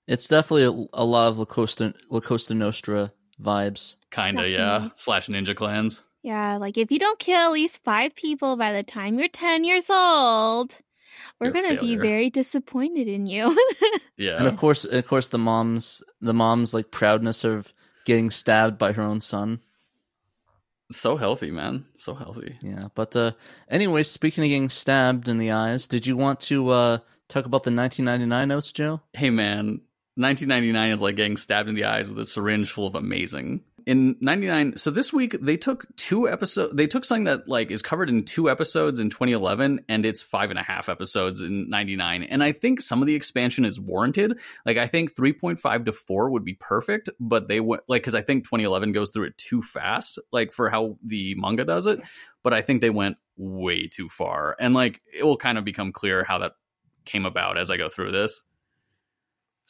It's definitely a, a lot of La Costa, La Costa Nostra vibes. Kinda, yeah. Slash Ninja Clans. Yeah, like if you don't kill at least five people by the time you're ten years old, we're You're gonna be very disappointed in you. Yeah. And of course, of course, the mom's the mom's like proudness of getting stabbed by her own son. So healthy, man. So healthy. Yeah, but uh, anyway, speaking of getting stabbed in the eyes, did you want to uh, talk about the 1999 notes, Joe? Hey, man. 1999 is like getting stabbed in the eyes with a syringe full of amazing. In 99, so this week they took two episodes. They took something that like is covered in two episodes in 2011, and it's five and a half episodes in 99. And I think some of the expansion is warranted. Like I think 3.5 to 4 would be perfect, but they went like because I think 2011 goes through it too fast, like for how the manga does it. But I think they went way too far, and like it will kind of become clear how that came about as I go through this.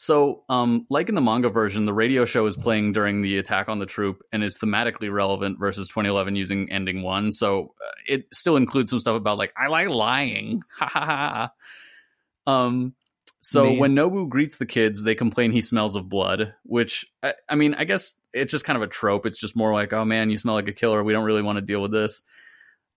So, um, like in the manga version, the radio show is playing during the attack on the troop and is thematically relevant versus 2011 using ending one. So uh, it still includes some stuff about like I like lying, ha ha ha. Um, so when Nobu greets the kids, they complain he smells of blood, which I, I mean, I guess it's just kind of a trope. It's just more like, oh man, you smell like a killer. We don't really want to deal with this.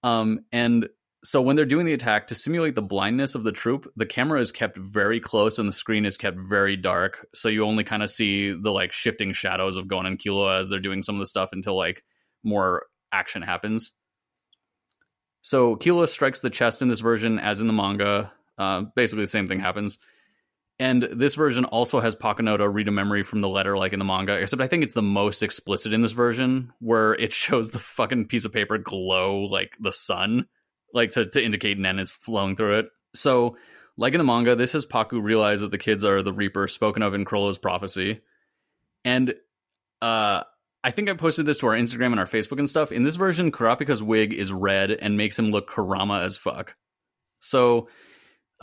Um, and so when they're doing the attack to simulate the blindness of the troop the camera is kept very close and the screen is kept very dark. So you only kind of see the like shifting shadows of gon and Killua as they're doing some of the stuff until like more action happens. So Killua strikes the chest in this version as in the manga uh, basically the same thing happens. And this version also has Pakunoda read a memory from the letter like in the manga, except I think it's the most explicit in this version, where it shows the fucking piece of paper glow like the sun, like to, to indicate Nen is flowing through it. So, like in the manga, this has Paku realize that the kids are the Reaper spoken of in Chrollo's prophecy. And uh I think I posted this to our Instagram and our Facebook and stuff. In this version, Kurapika's wig is red and makes him look Kurama as fuck. So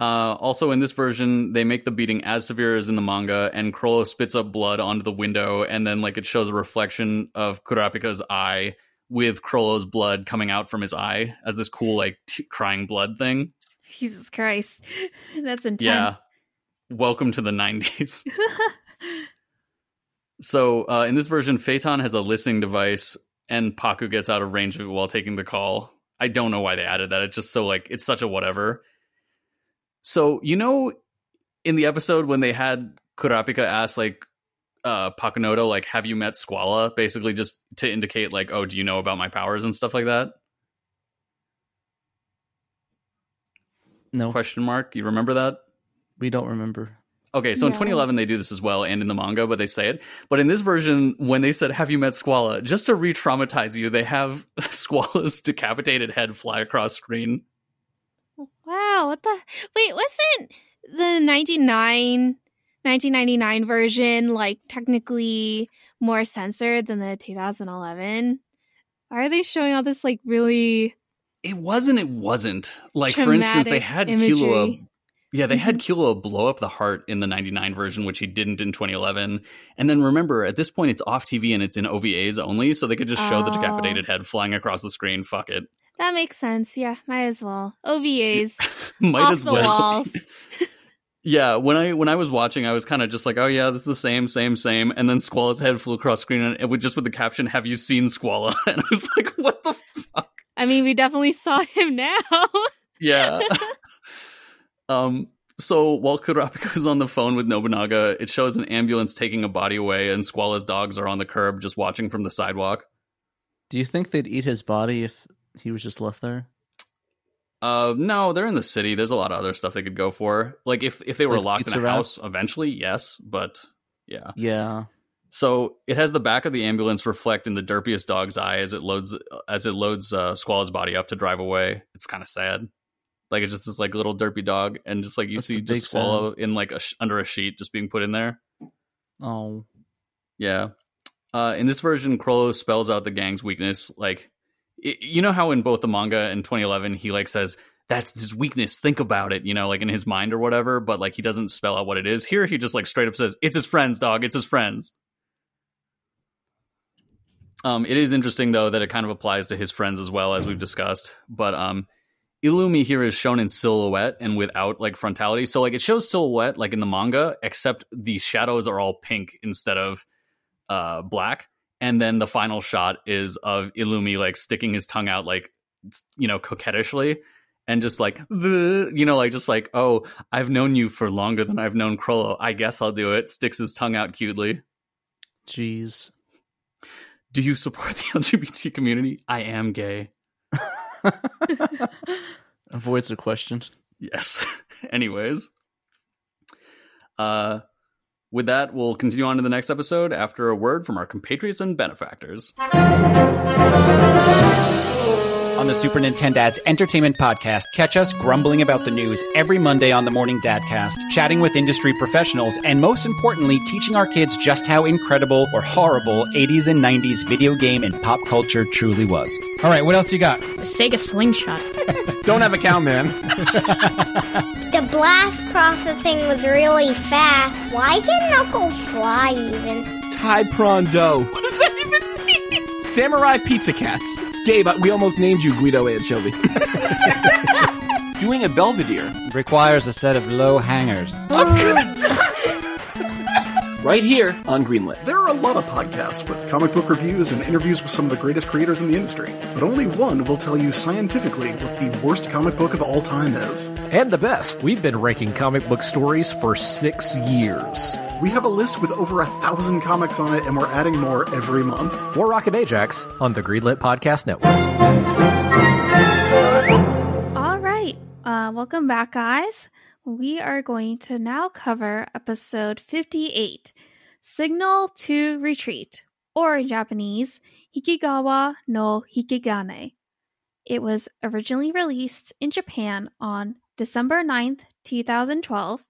uh, also in this version, they make the beating as severe as in the manga, and Chrollo spits up blood onto the window, and then like it shows a reflection of Kurapika's eye with Chrollo's blood coming out from his eye as this cool like t- crying blood thing. Jesus Christ. That's intense. Yeah. Welcome to the 90s. so, uh, in this version, Feitan has a listening device and Paku gets out of range of it while taking the call. I don't know why they added that. It's just so like it's such a whatever. So, you know in the episode when they had Kurapika ask like uh Pakunoda like have you met Squala basically just to indicate like oh do you know about my powers and stuff like that? No, Question mark. You remember that? we don't remember. Okay, so in 2011 they do this as well, and in the manga, but they say it. But in this version, when they said "Have you met Squala?" just to re-traumatize you, they have Squala's decapitated head fly across screen. Wow, what the wait, wasn't the 99 1999 version like technically more censored than the 2011? Why are they showing all this like really It wasn't. It wasn't. Like for instance, they had imagery? Killua. Yeah, they had mm-hmm. Killua blow up the heart in the 99 version, which he didn't in 2011. And then remember, at this point, it's off TV and it's in OVAs only, so they could just show the Oh. decapitated head flying across the screen. Fuck it. That makes sense. Yeah, might as well. OVAs. Might Off as the well. walls. yeah, when I when I was watching, I was kind of just like, oh yeah, this is the same, same, same. And then Squala's head flew across screen, and it would just with the caption, "Have you seen Squala?" And I was like, what the fuck? I mean, we definitely saw him now. Yeah. um. So while Kurapika is on the phone with Nobunaga, it shows an ambulance taking a body away, and Squala's dogs are on the curb just watching from the sidewalk. Do you think they'd eat his body if he was just left there? Uh, no, they're in the city. There's a lot of other stuff they could go for. Like if if they were Like locked in a wrap? house eventually, yes, but yeah. Yeah. So it has the back of the ambulance reflect in the derpiest dog's eye as it loads as it loads uh, Squala's body up to drive away. It's kind of sad. Like it's just this like little derpy dog, and just like you What's see just Swallow in like a sh- under a sheet, just being put in there. Oh. Yeah. Uh, in this version, Chrollo spells out the gang's weakness. Like, i you know how in both the manga and 2011, he like says that's his weakness. Think about it. You know, like in his mind or whatever. But like he doesn't spell out what it is. Here, he just like straight up says it's his friends, dog. It's his friends. Um, it is interesting though that it kind of applies to his friends as well as we've discussed. But um, Illumi here is shown in silhouette and without like frontality. So like it shows silhouette like in the manga, except the shadows are all pink instead of uh black. And then the final shot is of Illumi like sticking his tongue out like you know coquettishly and just like you know like just like oh I've known you for longer than I've known Chrollo I guess I'll do it. Sticks his tongue out cutely. Jeez. Do you support the LGBT community? I am gay. Avoids the question. Yes. Anyways, uh, with that, we'll continue on to the next episode after a word from our compatriots and benefactors. On the Super Nintendad's Entertainment Podcast, catch us grumbling about the news every Monday on the Morning Dadcast, chatting with industry professionals, and most importantly, teaching our kids just how incredible or horrible 80s and 90s video game and pop culture truly was. All right, what else you got? A Sega Slingshot. Don't have a count, man. The blast processing was really fast. Why can Knuckles fly even? Tide prawn dough. What does that even mean? Samurai pizza cats. Gabe, we almost named you Guido Anchovy. Doing a Belvedere. Requires a set of low hangers. Right here on Greenlit. There are a lot of podcasts with comic book reviews and interviews with some of the greatest creators in the industry, but only one will tell you scientifically what the worst comic book of all time is. And the best. We've been ranking comic book stories for six years. We have a list with over a thousand comics on it, and we're adding more every month. More Rocket Ajax on the Greenlit Podcast Network. All right. Uh, welcome back, guys. We are going to now cover episode 58 Signal to Retreat, or in Japanese, Hikigawa no Hikigane. It was originally released in Japan on December 9th, 2012.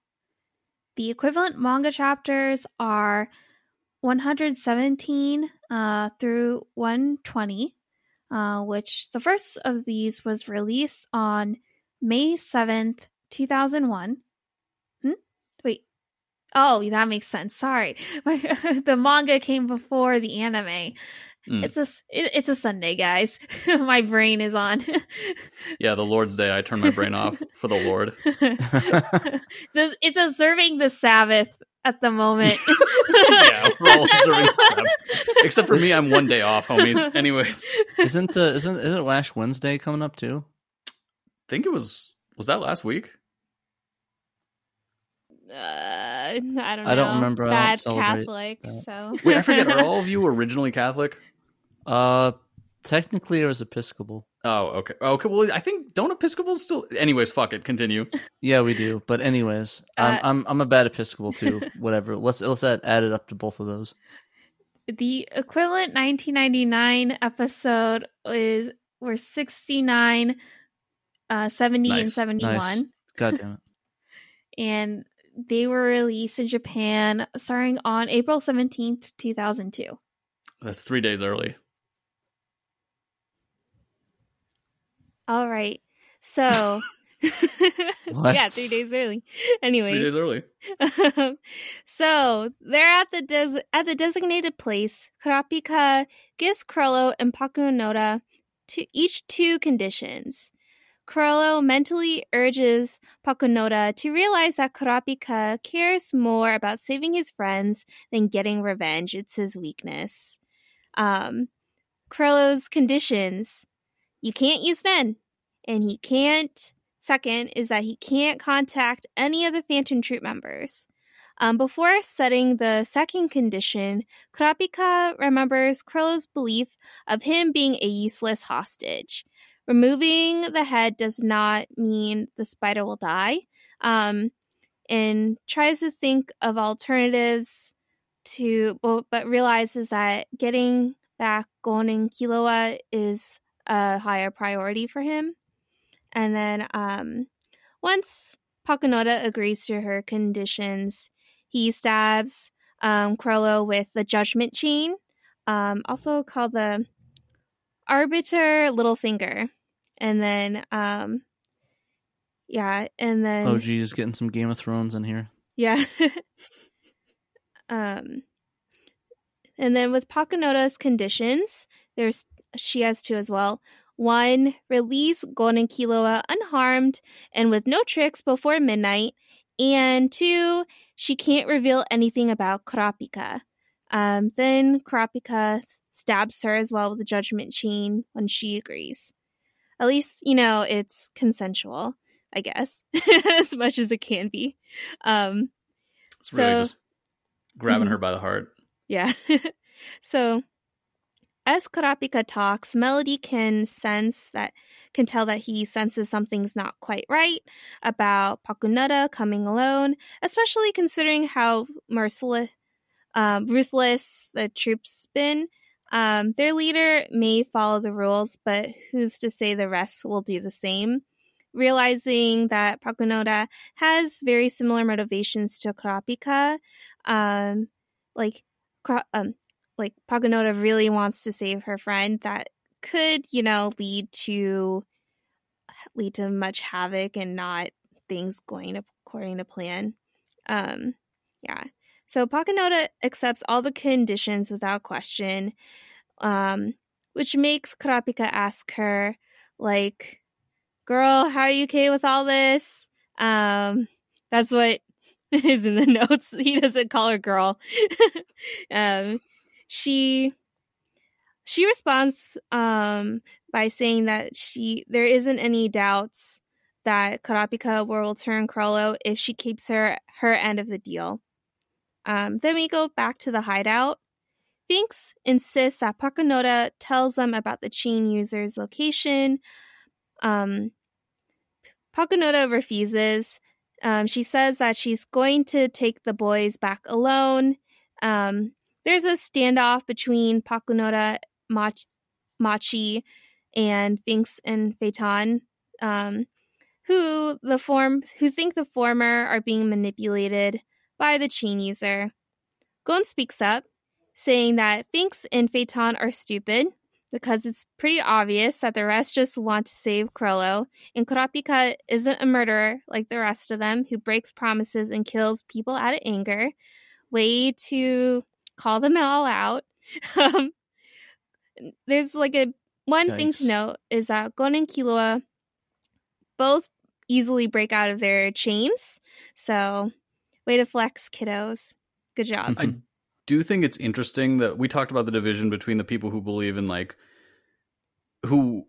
The equivalent manga chapters are 117 uh, through 120 uh, which the first of these was released on May 7th, 2001. Hmm? Wait. Oh, that makes sense. Sorry. the manga came before the anime. Mm. It's a s- it, it's a Sunday, guys. My brain is on. Yeah, the Lord's Day. I turn my brain off for the Lord. it's, it's observing the Sabbath at the moment. yeah, we're all observing the Sabbath. Except for me, I'm one day off, homies. Anyways, isn't uh, isn't isn't Ash Wednesday coming up too? I think it was was that last week? Uh, I don't know. I don't remember. I don't Bad Catholic, that. so. Wait, I forget. Are all of you originally Catholic? Uh, technically, it was Episcopal. Oh, okay. Okay. Well, I think don't Episcopals still. Anyways, fuck it. Continue. Yeah, we do. But anyways, Uh, I'm I'm I'm a bad Episcopal too. Whatever. Let's let's add, add it up to both of those. the equivalent 1999 episode is were 69, uh, 70, and 71. Nice. God damn it. and they were released in Japan starting on April 17th, 2002. That's three days early. All right. So, What? yeah, three days early. Anyway, Three days early. so they're at the des- at the designated place. Kurapika gives Chrollo and Pakunoda to each two conditions. Chrollo mentally urges Pakunoda to realize that Kurapika cares more about saving his friends than getting revenge. It's his weakness. Um, conditions: you can't use Nen, and he can't. Second is that he can't contact any of the Phantom Troop members. Um, before setting the second condition, Kurapika remembers Krill's belief of him being a useless hostage. Removing the head does not mean the spider will die, um, and tries to think of alternatives to, but, realizes that getting back Gon and Killua is a higher priority for him. And then um, once Pakunoda agrees to her conditions, he stabs um, Chrollo with the Judgment Chain, um, also called the Arbiter Little Finger. And then, um, yeah, and then, Oh, geez, getting some Game of Thrones in here. yeah. um, and then with Pakunoda's conditions, there's she has two as well. One, release Gon and Killua unharmed and with no tricks before midnight. And two, she can't reveal anything about Kurapika. Um, then Kurapika stabs her as well with the judgment chain when she agrees. At least, you know, it's consensual, I guess, as much as it can be. Um, It's really So- just grabbing Mhm. her by the heart. yeah. so as Kurapika talks, Melody can sense that can tell that he senses something's not quite right about Pakunoda coming alone, especially considering how merciless um, ruthless the troops been. Um, their leader may follow the rules, but who's to say the rest will do the same? Realizing that Pakunoda has very similar motivations to Kurapika, um, like um, like Pakunoda really wants to save her friend, that could, you know, lead to lead to much havoc and not things going according to plan. Um, yeah. So Pakunoda accepts all the conditions without question, um, which makes Kurapika ask her, like, "Girl, how are you okay with all this?" Um, that's what is in the notes. He doesn't call her girl. um, she she responds um, by saying that she there isn't any doubts that Kurapika will return Chrollo if she keeps her her end of the deal. Um, then we go back to the hideout. Finks insists that Pakunoda tells them about the chain user's location. Um, refuses. Um, she says that she's going to take the boys back alone. Um, there's a standoff between Pakunoda, Mach- Machi, and Finks and Feitan, um, who the form who think the former are being manipulated by the chain user. Gon speaks up, saying that Finks and Feitan are stupid because it's pretty obvious that the rest just want to save Chrollo, and Kurapika isn't a murderer like the rest of them who breaks promises and kills people out of anger. Way to call them all out. um, there's like a one thing to note is that Gon and Killua both easily break out of their chains. So, way to flex, kiddos. Good job. I do think it's interesting that we talked about the division between the people who believe in like who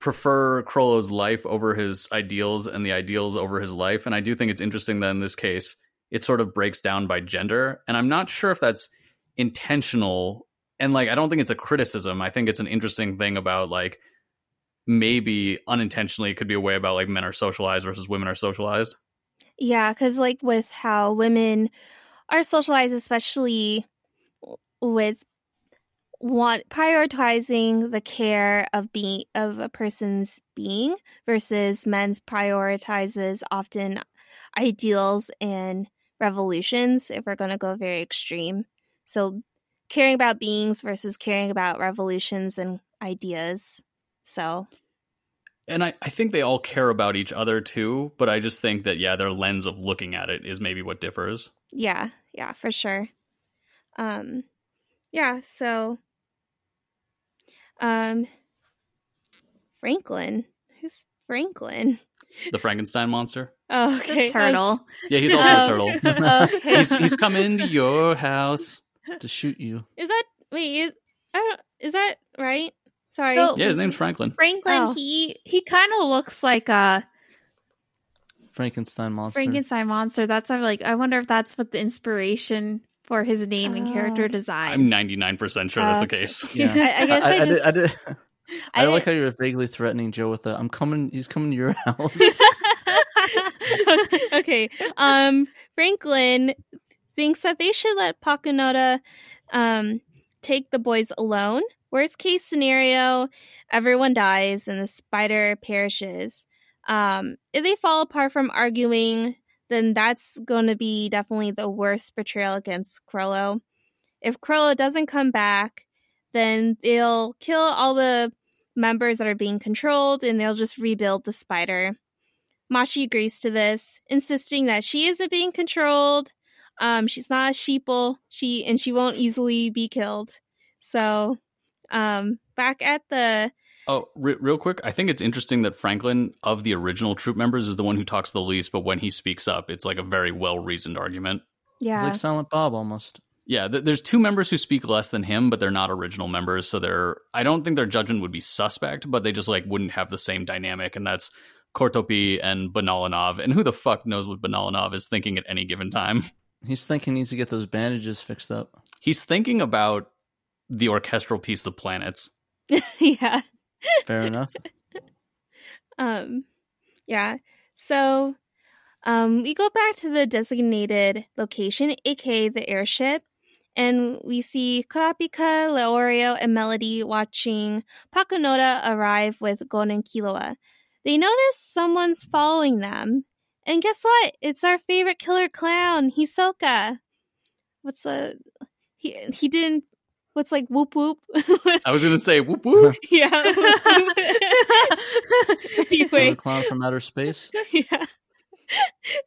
prefer Chrollo's life over his ideals and the ideals over his life. And I do think it's interesting that in this case, it sort of breaks down by gender. And I'm not sure if that's intentional. And like, I don't think it's a criticism. I think it's an interesting thing about like maybe unintentionally it could be a way about like men are socialized versus women are socialized. Yeah, because like with how women are socialized, especially with want prioritizing the care of being of a person's being versus men's prioritizes often ideals and revolutions if we're going to go very extreme. So caring about beings versus caring about revolutions and ideas. So And I, I think they all care about each other too, but I just think that, yeah, their lens of looking at it is maybe what differs. Yeah, yeah, for sure. Um yeah, so um Franklin. Who's Franklin? The Frankenstein monster? Oh, The okay. turtle. Yeah, he's also Oh. a turtle. Okay. he's, he's coming into your house. to shoot you. Is that wait, is I don't is that right? Sorry. So- Yeah, his name's Franklin. Franklin, Oh. he he kind of looks like a Frankenstein monster. Frankenstein monster. That's why, like, I wonder if that's what the inspiration for his name and character Oh. design. I'm 99% sure that's the case. Yeah. I, I guess I, I, did, just I, did, I, I like how you're vaguely threatening Joe with the "I'm coming." He's coming to your house. okay. Um, Franklin thinks that they should let Pakunoda um, take the boys alone. Worst case scenario, everyone dies and the spider perishes. Um, if they fall apart from arguing, then that's going to be definitely the worst betrayal against Chrollo. If Chrollo doesn't come back, then they'll kill all the members that are being controlled and they'll just rebuild the spider. Machi agrees to this, insisting that she isn't being controlled. Um, she's not a sheeple. She and she won't easily be killed. So, um, back at the Oh, re- real quick, I think it's interesting that Franklin, of the original troop members, is the one who talks the least, but when he speaks up, it's like a very well reasoned argument. Yeah. He's yeah, like Silent Bob almost. Yeah, th- there's two members who speak less than him, but they're not original members, so they're. I don't think their judgment would be suspect, but they just like wouldn't have the same dynamic, and that's Kortopi and Bonolenov. And who the fuck knows what Bonolenov is thinking at any given time? He's thinking he needs to get those bandages fixed up. He's thinking about the orchestral piece, The Planets. yeah. Fair enough. Um, yeah. So, um, we go back to the designated location, aka the airship, and we see Kurapika, Leorio, and Melody watching Pakunoda arrive with Gon and Killua. They notice someone's following them, and guess what? It's our favorite killer clown, Hisoka. What's the he? He didn't. What's like whoop whoop? I was going to say, whoop whoop. yeah. Killer anyway, clown from outer space. yeah.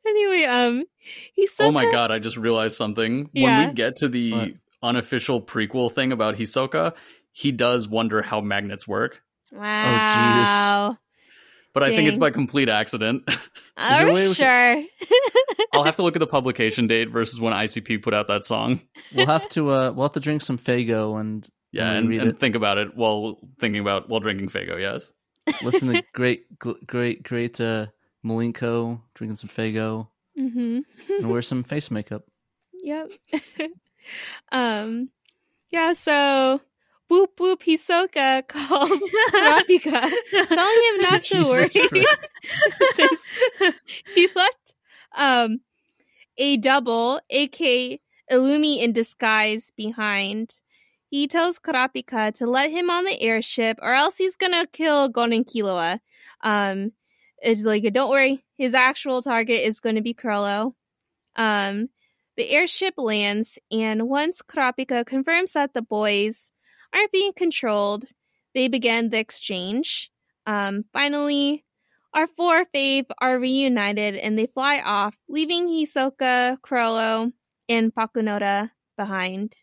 anyway, um, Hisoka. Oh my god, I just realized something. When we get to the What? unofficial prequel thing about Hisoka, he does wonder how magnets work. Wow. Wow. But I think it's by complete accident. there a Are way we we sure? I'll have to look at the publication date versus when ICP put out that song. We'll have to uh we'll have to drink some Faygo and Yeah, and and, and think about it while thinking about while drinking Faygo. Yes. listen to great gl- great great uh Malenko, drinking some Faygo, mm-hmm. and wear some face makeup. Yep. um. Yeah. So. Whoop whoop Hisoka calls Rapika, telling him not to worry since he left um a double, aka Illumi in disguise, behind. He tells Kurapika to let him on the airship, or else he's gonna kill Gon and Killua. Um, it's like, don't worry, his actual target is going to be Chrollo. Um, the airship lands, and once Kurapika confirms that the boys aren't being controlled, they begin the exchange. Um, finally, our four fave are reunited and they fly off, leaving Hisoka, Chrollo, and Pakunoda behind.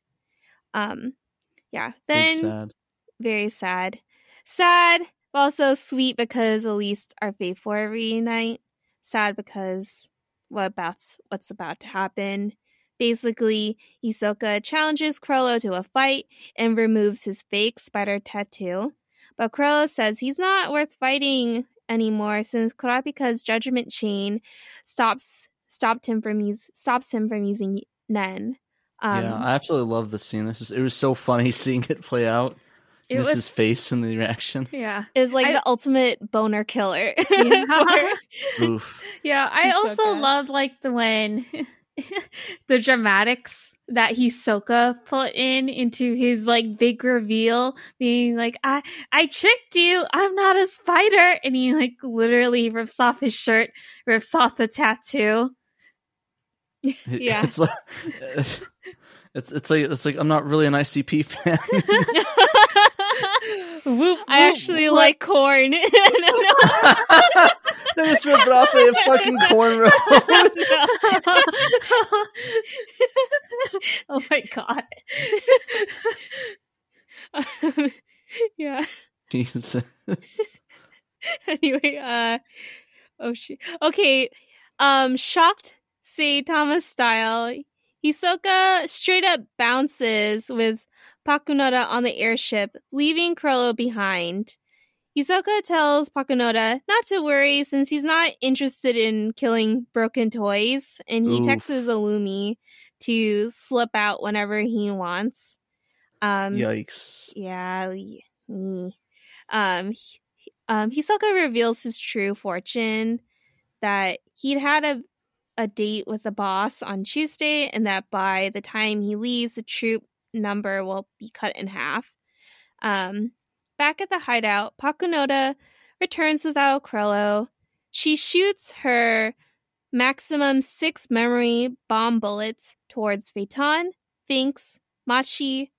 Um, yeah. Then sad. very sad. Sad, but also sweet because at least our fave four reunite. Sad because what about what's about to happen. Basically, Hisoka challenges Chrollo to a fight and removes his fake spider tattoo. But Chrollo says he's not worth fighting anymore since Kurapika's judgment chain stops stopped him from use stops him from using Nen. Um, yeah, I absolutely love the scene. This is it was so funny seeing it play out. It was his face and the reaction. Yeah. is like I- the ultimate boner killer. Yeah. Oof. Yeah, I Hisoka. also love like the when the dramatics that Hisoka put in into his like big reveal, being like, "I I tricked you. I'm not a spider," and he like literally rips off his shirt, rips off the tattoo. Yeah. It's like it's it's like it's like I'm not really an ICP fan. Whoop, I actually whoop. like corn. no, no. they just ripped it off a fucking cornrow. oh my god. yeah. Jesus. anyway, uh oh shit. Okay. Um shocked say Thomas style. Hisoka straight up bounces with Pakunoda on the airship, leaving Chrollo behind. Hisoka tells Pakunoda not to worry since he's not interested in killing broken toys, and he Oof. texts Illumi to slip out whenever he wants. Um, Yikes. yeah. yee. Um, he- um, Hisoka reveals his true fortune that he'd had a a date with the boss on Tuesday, and that by the time he leaves, the troop number will be cut in half. Um, back at the hideout, Pakunoda returns without Chrollo. She shoots her maximum six memory bomb bullets towards Feitan, Finks, Machi,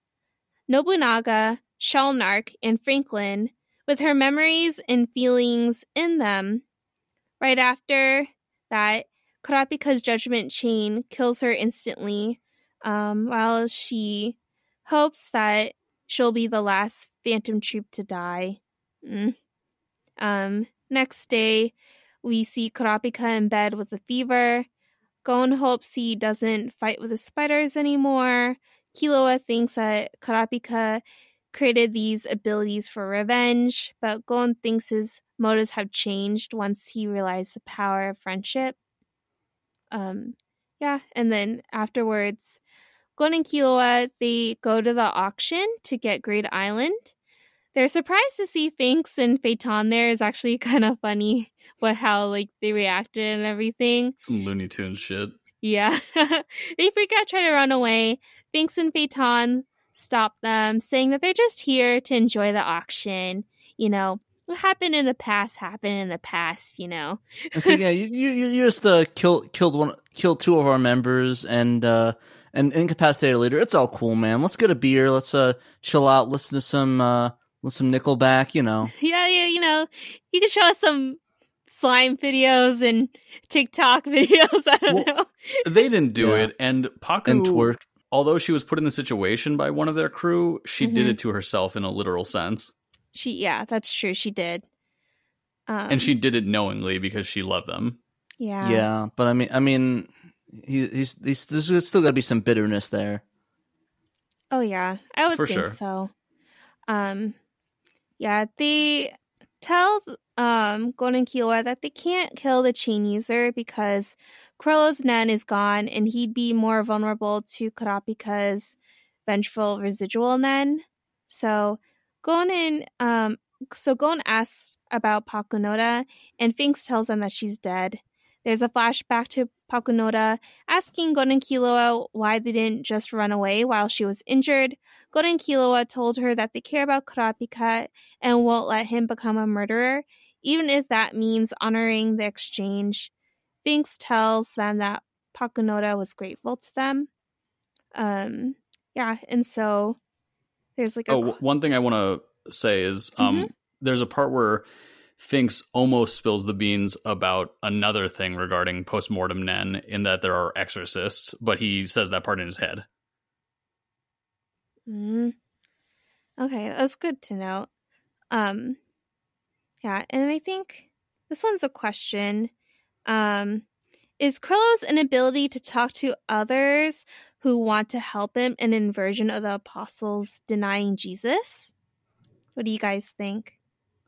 Nobunaga, Shalnark, and Franklin, with her memories and feelings in them. Right after that, Kurapika's judgment chain kills her instantly, um, while she hopes that she'll be the last Phantom Troop to die. Mm. Um, next day, we see Kurapika in bed with a fever. Gon hopes he doesn't fight with the spiders anymore. Killua thinks that Kurapika created these abilities for revenge, but Gon thinks his motives have changed once he realized the power of friendship. Um, yeah, and then afterwards, Gon and Killua they go to the auction to get Greed Island. They're surprised to see Finks and Feitan there. is actually kind of funny what how like they reacted and everything. Some Looney Tunes shit. Yeah. they freak out, try to run away. Finks and Feitan stop them, saying that they're just here to enjoy the auction. You know, what happened in the past happened in the past, you know. It's like, yeah, you you you just uh, killed killed one killed two of our members and uh and incapacitated leader. It's all cool, man. Let's get a beer. Let's uh chill out. Listen to some uh listen some Nickelback. You know. Yeah, yeah, you know, you can show us some slime videos and TikTok videos. I don't Well, know. They didn't do Yeah. it, and Paku, And twerk. although she was put in the situation by one of their crew, she did Mhm. it to herself in a literal sense, She, yeah, that's true. She did. Um, and she did it knowingly because she loved them. yeah, Yeah, but I mean, I mean, he, he's he's there's still got to be some bitterness there. Oh yeah, I would For think sure. so. Um, yeah, they tell um Gon and Killua that they can't kill the chain user because Chrollo's Nen is gone, and he'd be more vulnerable to Kurapika's vengeful residual Nen. So Gon and um, so Gon asks about Pakunoda, and Finks tells them that she's dead. There's a flashback to Pakunoda asking Gon and Killua why they didn't just run away while she was injured. Gon and Killua told her that they care about Kurapika and won't let him become a murderer, even if that means honoring the exchange. Finks tells them that Pakunoda was grateful to them. Um, yeah, and so there's like a Oh, one thing I want to say is um, there's a part where Finks almost spills the beans about another thing regarding postmortem Nen, in that there are exorcists, but he says that part in his head. Mm. Okay, that's good to know. Um yeah, and I think this one's a question. Um is Chrollo's inability to talk to others who want to help him an inversion of the apostles denying Jesus? What do you guys think?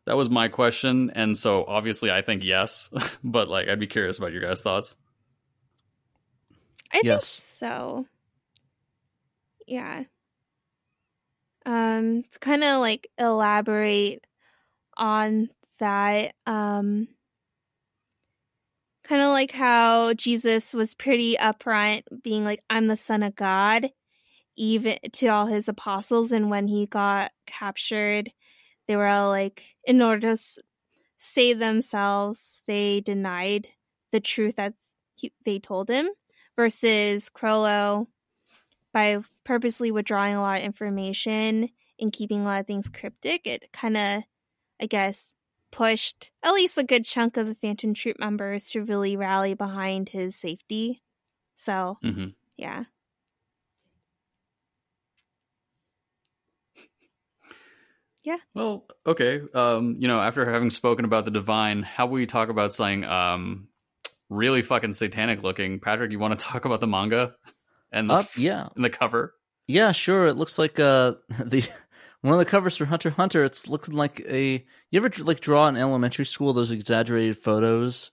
That was my question, and so obviously I think yes, but like I'd be curious about your guys' thoughts. I Yes. think so. Yeah. Um to kind of like elaborate on that um kind of like how Jesus was pretty upfront being like I'm the son of God even to all his apostles and when he got captured they were all like in order to save themselves they denied the truth that he, they told him versus Chrollo by purposely withdrawing a lot of information and keeping a lot of things cryptic, it kind of, I guess, pushed at least a good chunk of the Phantom Troop members to really rally behind his safety. So, hmm yeah. Well, okay. Um, you know, after having spoken about the divine, how will we talk about something um really fucking satanic looking? Patrick, you want to talk about the manga and the Uh, yeah, and the cover? yeah, sure. It looks like uh the one of the covers for Hunter Hunter. It's looking like a. You ever like draw in elementary school those exaggerated photos?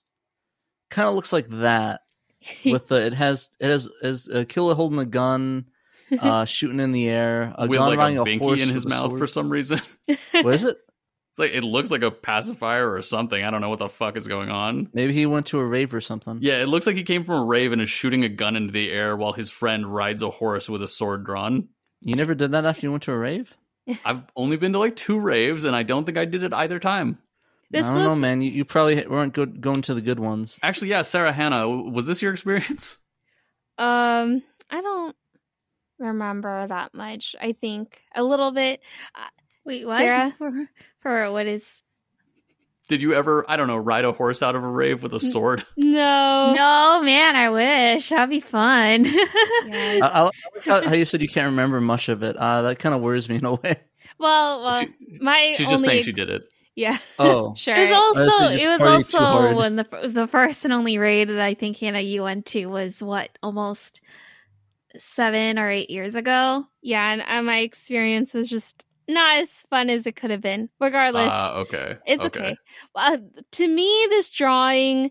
Kind of looks like that. With the it has it has as a killer holding a gun, uh, shooting in the air, a With gun like riding a a, binky horse in his mouth for some reason. What is it? It's like it looks like a pacifier or something. I don't know what the fuck is going on. Maybe he went to a rave or something. Yeah, it looks like he came from a rave and is shooting a gun into the air while his friend rides a horse with a sword drawn. You never did that after you went to a rave? I've only been to like two raves, and I don't think I did it either time. This I don't know, man. You, you probably weren't good, going to the good ones. Actually, yeah, Sarah Hannah, was this your experience? Um, I don't remember that much. I think a little bit. Wait, what? Sarah? For, for what is? Did you ever, I don't know, ride a horse out of a rave with a sword? No. No, man. I wish that'd be fun. Yeah. I, I like how, how you said you can't remember much of it. Uh, that kind of worries me in a way. Well, well, She- my She's only just saying she did it. yeah. Oh, sure. It was also it was also hard. when the the first and only raid that I think Hannah you went to was what almost seven or eight years ago. yeah, and uh, my experience was just not as fun as it could have been. Regardless, Ah, okay. it's okay. Uh, to me, this drawing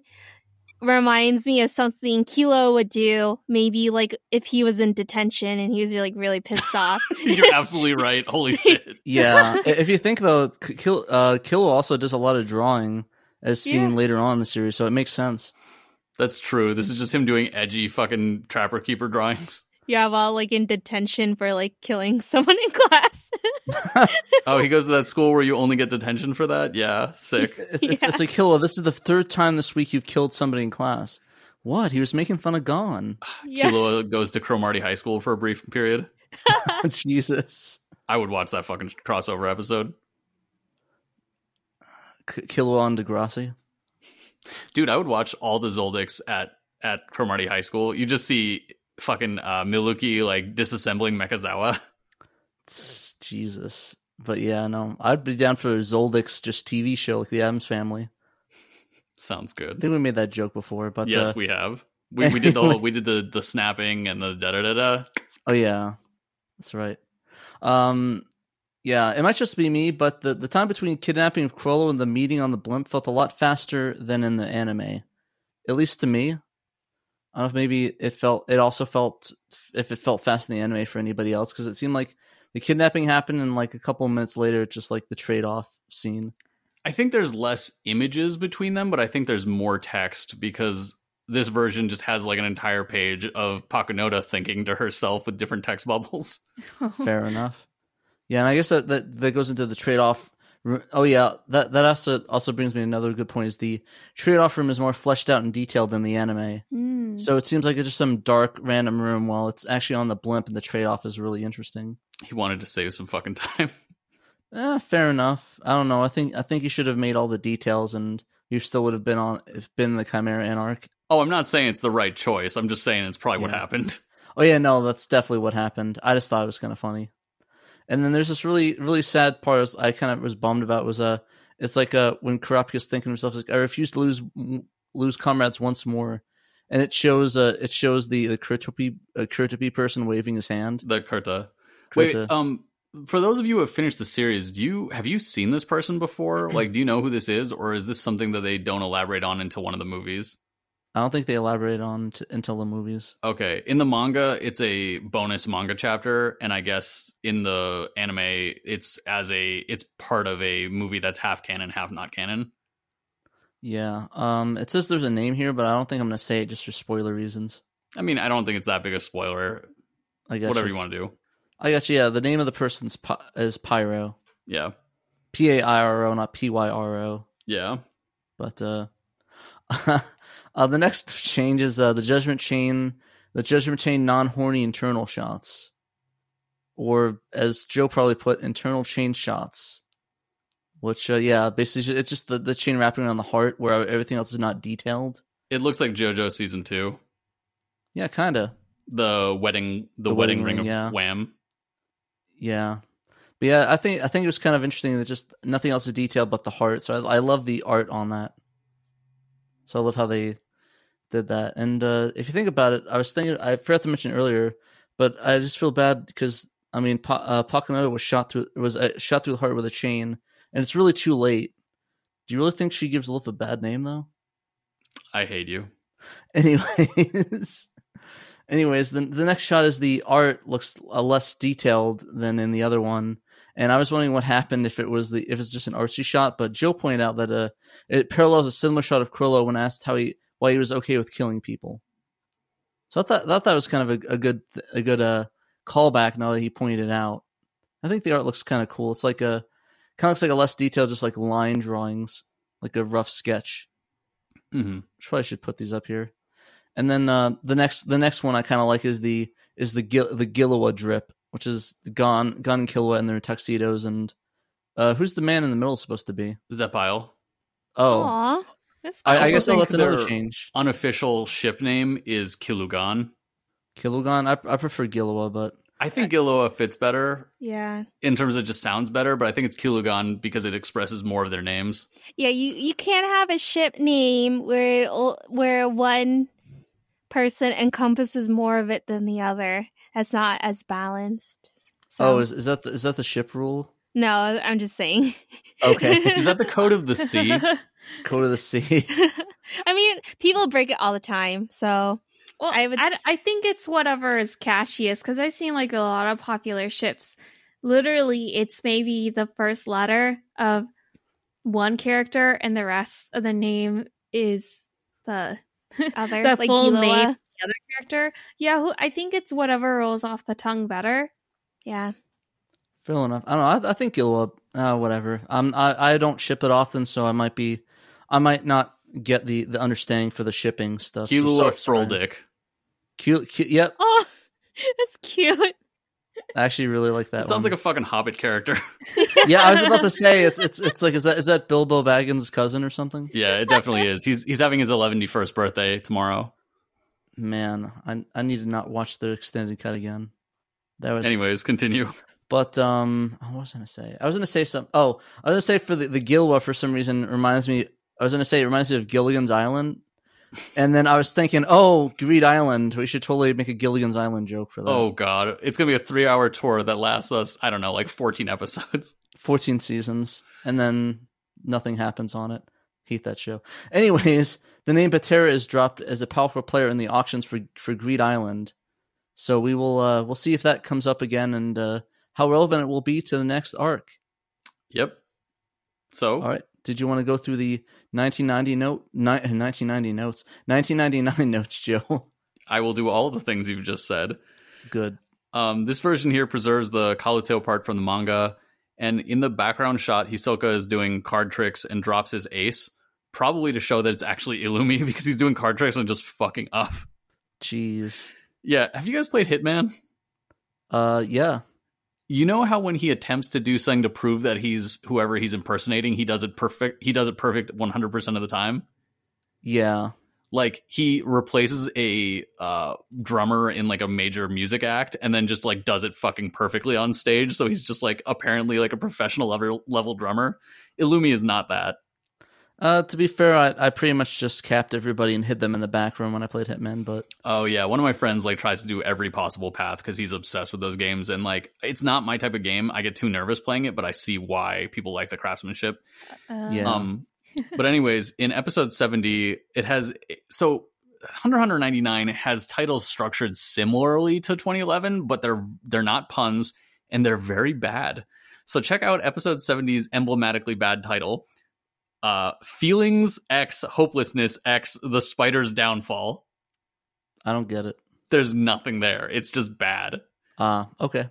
reminds me of something Killua would do. Maybe like if he was in detention and he was like really pissed off. You're absolutely right. Holy shit. yeah. If you think though, Killua, uh, Kill also does a lot of drawing, as seen Yeah. later on in the series, so it makes sense. That's true. This is just him doing edgy fucking trapper keeper drawings. Yeah, while like in detention for like killing someone in class. Oh, he goes to that school where you only get detention for that? Yeah, sick. It- It's, it's like Kill. This is the third time this week you've killed somebody in class. What? He was making fun of Gon. yeah. Killua goes to Cromarty High School for a brief period. Jesus. I would watch that fucking crossover episode. K- Killua on Degrassi. Dude, I would watch all the Zoldycks at at Cromarty High School. You just see fucking uh, Milluki like disassembling Mekazawa. Jesus. But yeah, no, I'd be down for Zoldyck's just TV show like the Addams Family. Sounds good. I think we made that joke before, but yes, uh, we have. We, we did the whole, we did the the snapping and the da da da da. Oh yeah, that's right. Um, yeah, it might just be me, but the the time between kidnapping of Chrollo and the meeting on the blimp felt a lot faster than in the anime, at least to me. I don't know if maybe it felt it also felt if it felt fast in the anime for anybody else because it seemed like the kidnapping happened and like a couple of minutes later, it's just like the trade off scene. I think there's less images between them, but I think there's more text because this version just has like an entire page of Pakunoda thinking to herself with different text bubbles. Fair enough. Yeah, and I guess that, that that goes into the trade off. Oh yeah, that that also also brings me another good point. Is the trade off room is more fleshed out and detailed than the anime. Mm. So it seems like it's just some dark random room while it's actually on the blimp, and the trade off is really interesting. He wanted to save some fucking time. Eh, fair enough. I don't know. I think I think you should have made all the details, and you still would have been on been the Chimera Ant arc. Oh, I'm not saying it's the right choice. I'm just saying it's probably what happened. Oh yeah, no, that's definitely what happened. I just thought it was kind of funny. And then there's this really really sad part. I, was, I kind of was bummed about was uh it's like uh when Kurapika's thinking to himself like I refuse to lose lose comrades once more, and it shows uh it shows the the Kurtopi uh, Kurtopi person waving his hand. The Kurta. Wait, um, for those of you who have finished the series, do you have you seen this person before? like, do you know who this is, or is this something that they don't elaborate on until one of the movies? I don't think they elaborate on t- until the movies. Okay, in the manga, it's a bonus manga chapter, and I guess in the anime, it's as a it's part of a movie that's half canon, half not canon. Yeah. Um. It says there's a name here, but I don't think I'm gonna say it just for spoiler reasons. I mean, I don't think it's that big a spoiler. I guess Whatever you want to do. I you. Yeah. The name of the person's Pi- is Pairo. Yeah, P A I R O, not P Y R O. yeah. But uh, uh, the next change is uh, the Judgment Chain, the Judgment Chain non-horny internal shots, or as Joe probably put, internal chain shots. Which, uh, yeah, basically it's just the, the chain wrapping around the heart, where everything else is not detailed. It looks like JoJo season two. Yeah, kind of. The wedding, the, The wedding, wedding ring of yeah. Wham. Yeah, but yeah, I think I think it was kind of interesting that just nothing else is detailed but the heart. So I, I love the art on that. So I love how they did that. And uh, if you think about it, I was thinking I forgot to mention earlier, but I just feel bad because I mean, pa- uh, Pakunoda was shot through was uh, shot through the heart with a chain, and it's really too late. Do you really think she gives Lilith a bad name though? I hate you. Anyways, anyways, the the next shot is the art looks uh, less detailed than in the other one, and I was wondering what happened if it was the if it's just an artsy shot. But Joe pointed out that uh, it parallels a similar shot of Chrollo when asked how he why he was okay with killing people. So I thought thought that was kind of a, a good a good uh callback. Now that he pointed it out, I think the art looks kind of cool. It's like a kind of looks like a less detailed, just like line drawings, like a rough sketch. hmm Probably should put these up here. And then uh, the next the next one I kind of like is the is the Gil- the Gilloa drip, which is Gon Gon and Killua in their tuxedos, and uh, who's the man in the middle supposed to be? Zepile. Oh, Aw, that's I, I also guess think that's another their change. Unofficial ship name is Kilugan. Killugon. I I prefer Gilloa, but I think Gilloa fits better yeah, in terms of just sounds better, but I think it's Kilugan because it expresses more of their names. yeah. You you can't have a ship name where where one person encompasses more of it than the other. That's not as balanced. So, oh, is is that the, is that the ship rule? no, I'm just saying. Okay. Is that the code of the sea? Code to the sea. I mean, people break it all the time, so Well, I I, would I, s- think it's whatever is catchiest because I've seen like a lot of popular ships. Literally, it's maybe the first letter of one character, and the rest of the name is the other the like full Giloa. name the other character. Yeah, who, I think it's whatever rolls off the tongue better. Yeah, Fair enough. I don't know. I, I think Gilloa. Uh, whatever. Um, I I don't ship it often, so I might be, I might not get the the understanding for the shipping stuff. so Killua sorry- sorry. Froldick. Cute, cute. Yep. Oh, that's cute. I actually really like that. That sounds one. like a fucking Hobbit character. yeah, I was about to say it's it's it's like is that is that Bilbo Baggins' cousin or something? yeah, it definitely is. He's he's having his 111st birthday tomorrow. Man, I I need to not watch the extended cut again. That was Anyways, continue. But um, what was gonna say? I was gonna say some. Oh, I was gonna say for the the Gilwa for some reason reminds me. I was gonna say it reminds me of Gilligan's Island, and then I was thinking, oh, Greed Island. We should totally make a Gilligan's Island joke for that. Oh god, it's gonna be a three-hour tour that lasts us I don't know, like 14 episodes. 14 seasons, and then nothing happens on it. Hate that show. Anyways, the name Batera is dropped as a powerful player in the auctions for for Greed Island. So we will uh we'll see if that comes up again and uh how relevant it will be to the next arc. Yep. So All right. Did you want to go through the 1990 note ni- 1990 notes 1999 notes, Joe? I will do all the things you've just said. Good. Um, this version here preserves the Kalluto part from the manga, and in the background shot, Hisoka is doing card tricks and drops his ace, probably to show that it's actually Illumi because he's doing card tricks and just fucking up. Jeez. Yeah, have you guys played Hitman? Uh yeah. You know how when he attempts to do something to prove that he's whoever he's impersonating, he does it perfect. He does it perfect 100% of the time. Yeah. Like he replaces a uh, drummer in like a major music act, and then just like does it fucking perfectly on stage. So he's just like apparently like a professional level level drummer. Illumi is not that. Uh, to be fair, I, I pretty much just capped everybody and hid them in the back room when I played Hitman. But Oh yeah, one of my friends like tries to do every possible path because he's obsessed with those games, and like it's not my type of game. I get too nervous playing it, but I see why people like the craftsmanship. Uh, Yeah. Um, but anyways, in episode seventy, it has so Hunter Hunter ninety nine has titles structured similarly to twenty eleven, but they're they're not puns and they're very bad. So check out episode 70's emblematically bad title. Uh, Feelings X Hopelessness X The Spider's Downfall. I don't get it. There's nothing there. It's just bad. Ah, okay.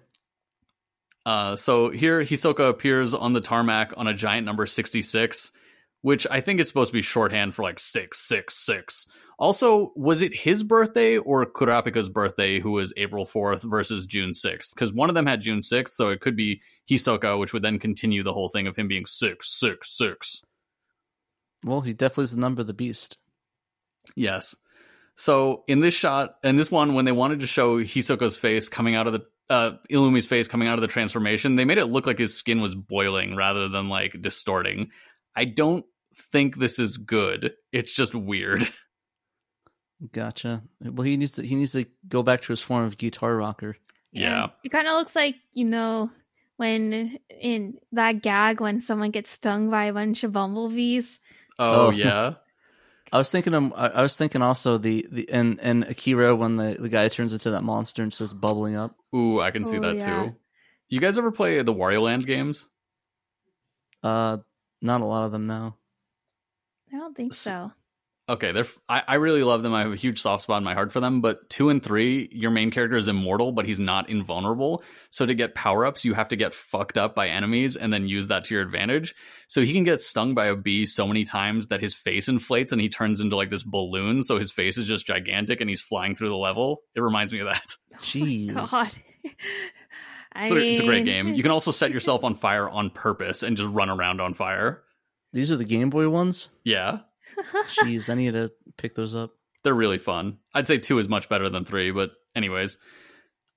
Uh, so here Hisoka appears on the tarmac on a giant number 66, which I think is supposed to be shorthand for like 666. Also, was it his birthday or Kurapika's birthday, who was April 4th versus June 6th? Because one of them had June 6th, so it could be Hisoka, which would then continue the whole thing of him being 666. Well, he definitely is the number of the beast. Yes. So in this shot, and this one, when they wanted to show Hisoka's face coming out of the uh, Illumi's face coming out of the transformation, they made it look like his skin was boiling rather than like distorting. I don't think this is good. It's just weird. Gotcha. Well, he needs to he needs to go back to his form of guitar rocker. Yeah. And It kind of looks like, you know, when in that gag when someone gets stung by a bunch of bumblebees. Oh, Oh. yeah. I was thinking of, I I was thinking also the the and in Akira when the the guy turns into that monster and starts bubbling up. Ooh, I can see Oh, that yeah. too. You guys ever play the Wario Land games? Uh, not a lot of them now. I don't think so. Okay, they're f- I, I really love them. I have a huge soft spot in my heart for them. But two and three, your main character is immortal, but he's not invulnerable. So to get power ups, you have to get fucked up by enemies and then use that to your advantage. So he can get stung by a bee so many times that his face inflates and he turns into like this balloon. So his face is just gigantic and he's flying through the level. It reminds me of that. Oh Jeez. God. I It's a- it's a great game. You can also set yourself on fire on purpose and just run around on fire. These are the Game Boy ones. Yeah. Jeez, I need to pick those up. they're really fun. I'd say two is much better than three, but anyways.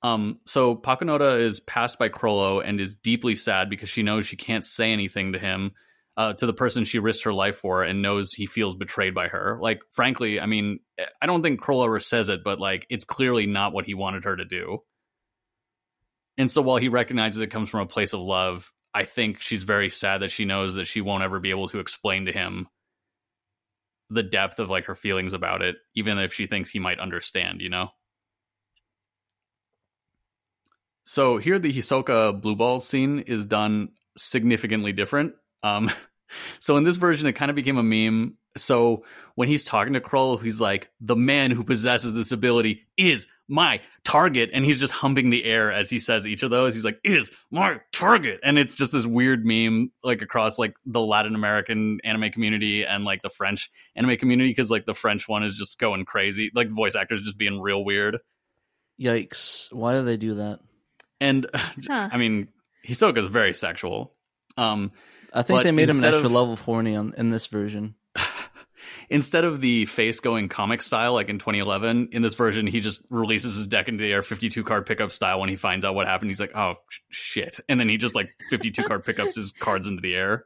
Um, so Pakunoda is passed by Chrollo and is deeply sad because she knows she can't say anything to him, uh, to the person she risked her life for, and knows he feels betrayed by her. Like, frankly, I mean, I don't think Chrollo ever says it, but like, it's clearly not what he wanted her to do. And so while he recognizes it comes from a place of love, I think she's very sad that she knows that she won't ever be able to explain to him the depth of like her feelings about it, even if she thinks he might understand, you know? So here the Hisoka blue balls scene is done significantly different. Um so in this version it kind of became a meme. So when he's talking to Kroll, he's like, the man who possesses this ability is my target. And he's just humping the air as he says each of those. He's like, is my target. And it's just this weird meme like across like the Latin American anime community and like the French anime community because like the French one is just going crazy. Like voice actors just being real weird. Yikes! Why do they do that? And Huh. I mean, Hisoka's very sexual. Um, I think they made him an extra of- level of horny on, in this version. instead of the face going comic style like in 2011, in this version, he just releases his deck into the air 52 card pickup style when he finds out what happened. He's like, oh, sh- shit. And then he just like 52 card pickups his cards into the air.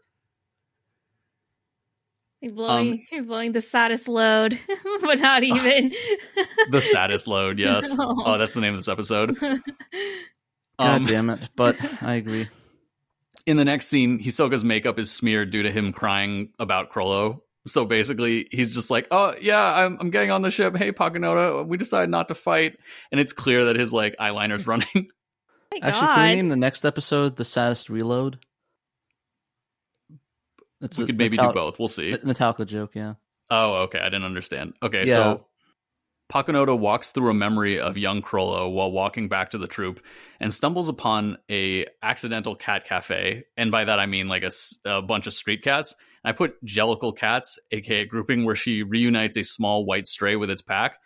You're blowing, you're blowing the saddest load, but not even. The saddest load, yes. No. Oh, that's the name of this episode. God Um, damn it! But I agree. in the next scene, Hisoka's makeup is smeared due to him crying about Chrollo. So basically, he's just like, "Oh yeah, I'm, I'm getting on the ship. Hey, Pakunoda, we decided not to fight." And it's clear that his like eyeliner's running. My Actually, can we name the next episode "The Saddest Reload"? It's we a could maybe Metal- do both. We'll see. Metallica joke, yeah. Oh, okay. I didn't understand. Okay, Yeah. so Pakunoda walks through a memory of young Chrollo while walking back to the troop and stumbles upon a accidental cat cafe. And by that I mean like a, a bunch of street cats. I put Jellicle Cats, aka grouping where she reunites a small white stray with its pack.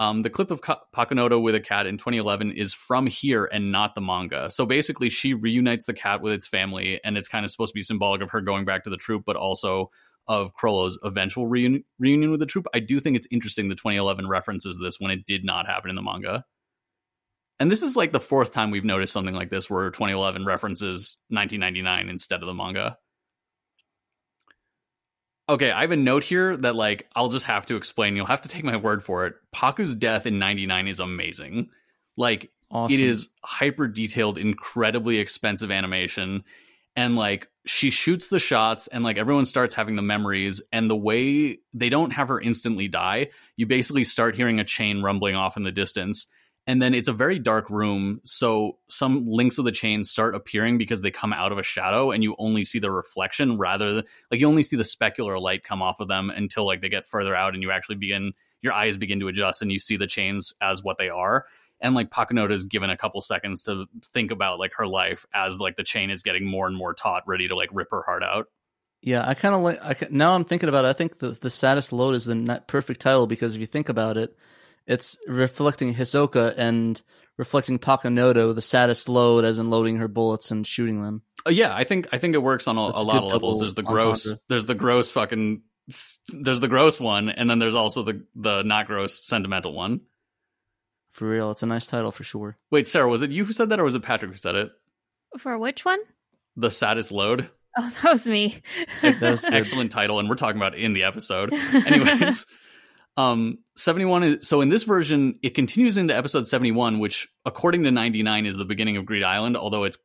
Um, the clip of Ka- Pakunoda with a cat in 2011 is from here and not the manga. So basically, she reunites the cat with its family, and it's kind of supposed to be symbolic of her going back to the troop, but also of Chrollo's eventual reuni- reunion with the troop. I do think it's interesting the 2011 references this when it did not happen in the manga. And this is like the fourth time we've noticed something like this where 2011 references 1999 instead of the manga. Okay, I have a note here that like I'll just have to explain. You'll have to take my word for it. Paku's death in 99 is amazing. Like Awesome. it is hyper detailed, incredibly expensive animation. And like she shoots the shots and like everyone starts having the memories and the way they don't have her instantly die, you basically start hearing a chain rumbling off in the distance and then it's a very dark room so some links of the chain start appearing because they come out of a shadow and you only see the reflection rather than like you only see the specular light come off of them until like they get further out and you actually begin your eyes begin to adjust and you see the chains as what they are and like Pakunoda is given a couple seconds to think about like her life as like the chain is getting more and more taut ready to like rip her heart out Yeah, I kind of like. I, now I'm thinking about it. I think the the saddest load is the perfect title because if you think about it, it's reflecting Hisoka and reflecting Pakunoda with the saddest load, as in loading her bullets and shooting them. Uh, yeah, I think I think it works on a, a a lot of levels. There's the gross, entendre. there's the gross fucking, there's the gross one, and then there's also the the not gross sentimental one. For real, it's a nice title for sure. Wait, Sarah, was it you who said that, or was it Patrick who said it? For which one? The saddest load. Oh, that was me. That was good. Excellent title, and we're talking about it in the episode. Anyways, um, 71 is so in this version, it continues into episode 71, which according to 99 is the beginning of Greed Island, although it's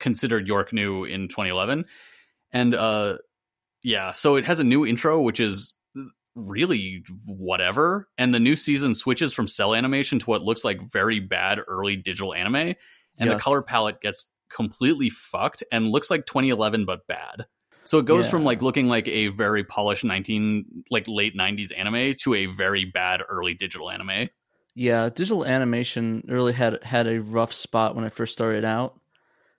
considered Yorknew in 2011. And uh, yeah, so it has a new intro, which is really whatever. And the new season switches from cell animation to what looks like very bad early digital anime. And Yeah. the color palette gets completely fucked and looks like 2011 but bad. So it goes Yeah. from like looking like a very polished 19 like late 90s anime to a very bad early digital anime. Yeah, digital animation really had had a rough spot when I first started out.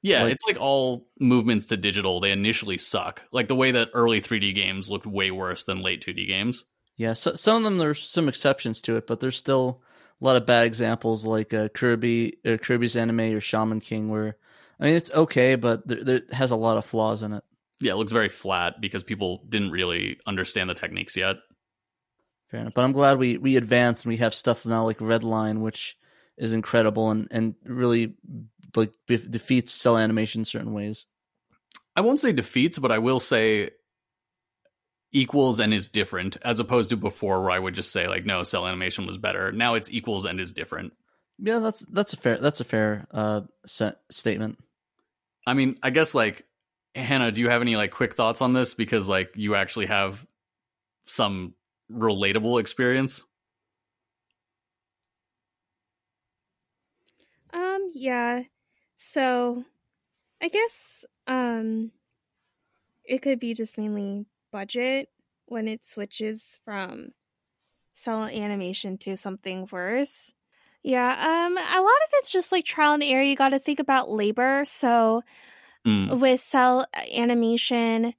Yeah, Like- it's like all movements to digital they initially suck. Like the way that early 3D games looked way worse than late 2D games. Yeah, so, some of them there's some exceptions to it, but there's still a lot of bad examples like uh, Kirby, uh, Kirby's anime or Shaman King, where I mean it's okay, but there, there has a lot of flaws in it. Yeah, it looks very flat because people didn't really understand the techniques yet. Fair enough, but I'm glad we we advanced and we have stuff now like Redline, which is incredible and and really like defeats cell animation in certain ways. I won't say defeats, but I will say equals and is different as opposed to before where I would just say like no, cell animation was better. Now it's equals and is different. Yeah, that's that's a fair that's a fair uh set, statement. I mean, I guess like Hannah, do you have any like quick thoughts on this because like you actually have some relatable experience? Um, yeah. So I guess um it could be just mainly budget when it switches from cell animation to something worse. Yeah, um a lot of it's just like trial and error. You got to think about labor. So Mm. with cell animation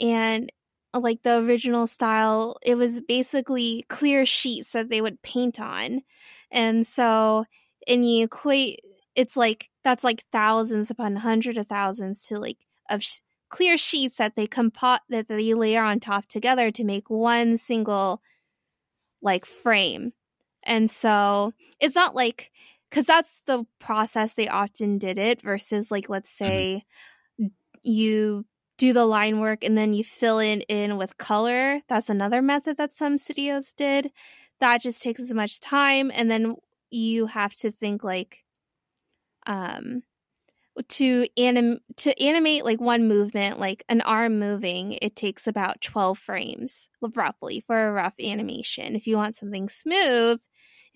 and uh, like the original style, it was basically clear sheets that they would paint on. And so, and you equate, it's like that's like thousands upon hundreds of thousands to like of sh- clear sheets that they compot that they layer on top together to make one single like frame. And so it's not like because that's the process they often did it versus like let's say you do the line work and then you fill it in with color. That's another method that some studios did. That just takes as much time and then you have to think like um to anim to animate like one movement like an arm moving it takes about 12 frames roughly for a rough animation. If you want something smooth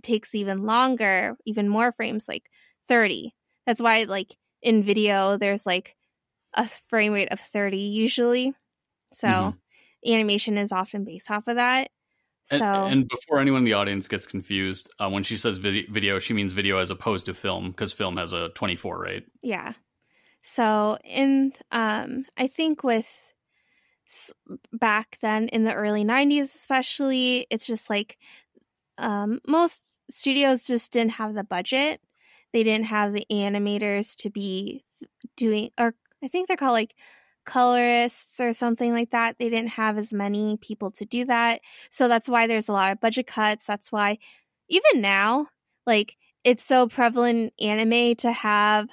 takes even longer even more frames like 30 that's why like in video there's like a frame rate of 30 usually so Mhm. animation is often based off of that so And, and before anyone in the audience gets confused, uh, when she says vid- video, she means video as opposed to film because film has a 24 rate. Yeah. So in um I think with s- back then in the early 90s especially it's just like um most studios just didn't have the budget. They didn't have the animators to be doing or I think they're called like colorists or something like that. They didn't have as many people to do that. So that's why there's a lot of budget cuts. That's why even now, like it's so prevalent in anime to have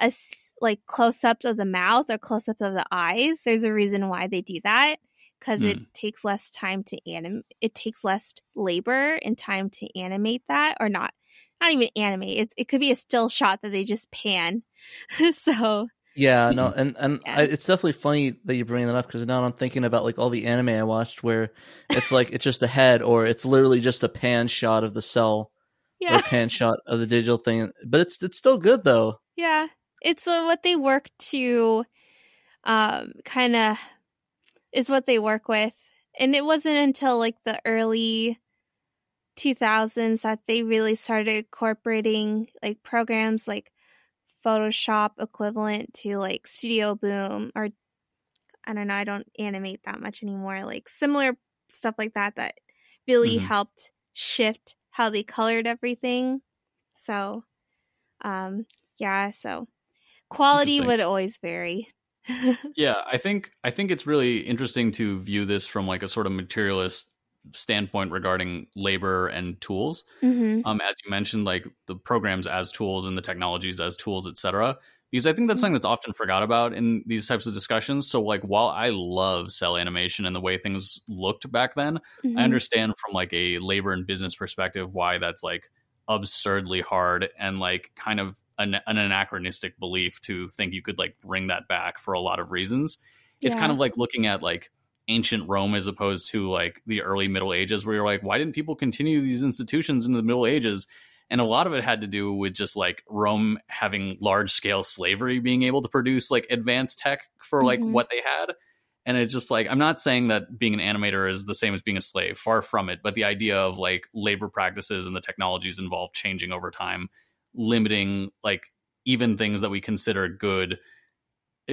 a like close ups of the mouth or close ups of the eyes. There's a reason why they do that because Hmm. it takes less time to anim. It takes less labor and time to animate that, or not. Not even animate. It's it could be a still shot that they just pan. so Yeah, no, and and Yeah. I, it's definitely funny that you bring that up because now I'm thinking about like all the anime I watched where it's like it's just a head or it's literally just a pan shot of the cell or yeah, a pan shot of the digital thing, but it's it's still good though. yeah. It's uh, what they work to, um, kind of is what they work with, and it wasn't until like the early 2000s that they really started incorporating like programs like Photoshop equivalent to like Studio Boom or I don't know, I don't animate that much anymore. Like similar stuff like that that really Mhm. helped shift how they colored everything. So um yeah, so quality would always vary. Yeah, I think I think it's really interesting to view this from like a sort of materialist standpoint regarding labor and tools. hmm Um, as you mentioned, like the programs as tools and the technologies as tools, etc. Because I think that's something that's often forgot about in these types of discussions. So, like, while I love cell animation and the way things looked back then, Mm-hmm. I understand from like a labor and business perspective why that's like absurdly hard and like kind of an, an anachronistic belief to think you could like bring that back for a lot of reasons. It's kind of like looking at like ancient Rome as opposed to like the early Middle Ages, where you're like, why didn't people continue these institutions in the Middle Ages? And a lot of it had to do with just like Rome having large scale slavery, being able to produce like advanced tech for like Mhm. what they had. And it's just like, I'm not saying that being an animator is the same as being a slave, far from it. But the idea of like labor practices and the technologies involved changing over time, limiting like even things that we consider good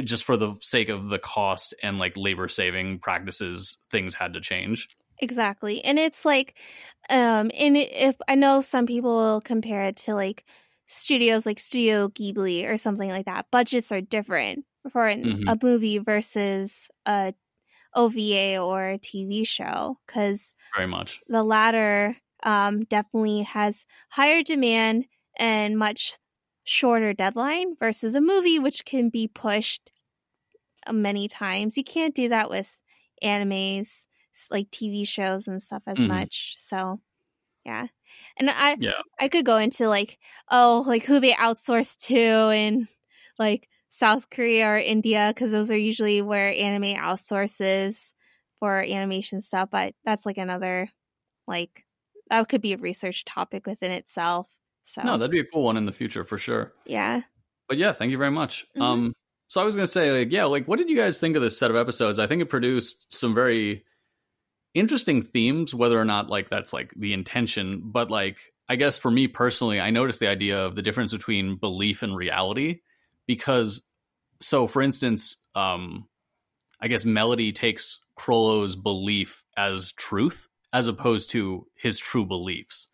just for the sake of the cost and like labor saving practices, things had to change. Exactly. And it's like um and if I know some people will compare it to like studios like Studio Ghibli or something like that. Budgets are different for an, Mhm. a movie versus a OVA or a TV show cuz Very much. the latter um definitely has higher demand and much shorter deadline versus a movie which can be pushed uh, many times. You can't do that with animes like TV shows and stuff as Mhm. much. So, yeah. And I Yeah. I could go into like oh, like who they outsource to and like South Korea or India cuz those are usually where anime outsources for animation stuff, but that's like another like that could be a research topic within itself. So, No, that'd be a cool one in the future for sure. yeah. But yeah, thank you very much. Mhm. Um, so I was gonna say, like, yeah, like, what did you guys think of this set of episodes? I think it produced some very interesting themes, whether or not like that's like the intention. But like, I guess for me personally, I noticed the idea of the difference between belief and reality, because so for instance, um, I guess Melody takes Chrollo's belief as truth as opposed to his true beliefs.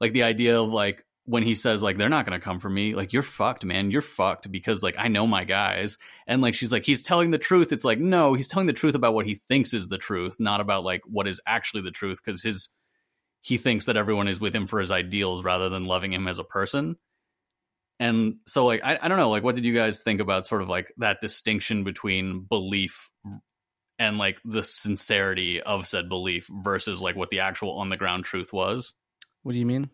Like the idea of like when he says like they're not going to come for me, like you're fucked, man. You're fucked because like I know my guys. And like she's like he's telling the truth. It's like no, he's telling the truth about what he thinks is the truth, not about like what is actually the truth because his he thinks that everyone is with him for his ideals rather than loving him as a person. And so like I, I don't know, like what did you guys think about sort of like that distinction between belief and like the sincerity of said belief versus like what the actual on the ground truth was? What do you mean?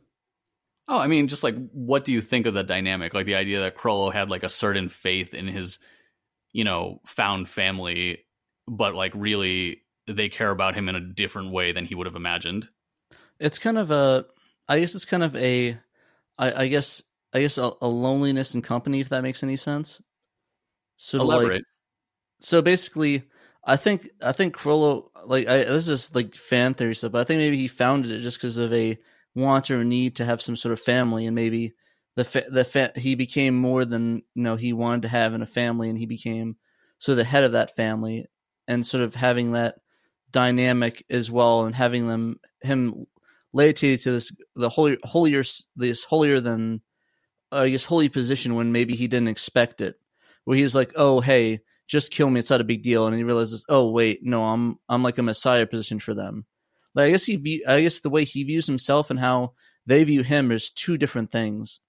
Oh, I mean, just like what do you think of the dynamic? Like the idea that Chrollo had like a certain faith in his, you know, found family, but like really they care about him in a different way than he would have imagined. It's kind of a, I guess it's kind of a, I, I guess, I guess a, a loneliness in company, if that makes any sense. So Elaborate. like, so basically, I think I think Chrollo, like, I, this is just like fan theory stuff, but I think maybe he founded it just because of a want or need to have some sort of family, and maybe the fa- the fa- he became more than you know he wanted to have in a family, and he became sort of the head of that family, and sort of having that dynamic as well, and having them him laity to this the holier holier this holier than uh, I guess holy position when maybe he didn't expect it, where he's like, oh hey, just kill me. It's not a big deal. And he realizes, oh wait, no, I'm I'm like a messiah position for them. Like I guess he view, I guess the way he views himself and how they view him is two different things.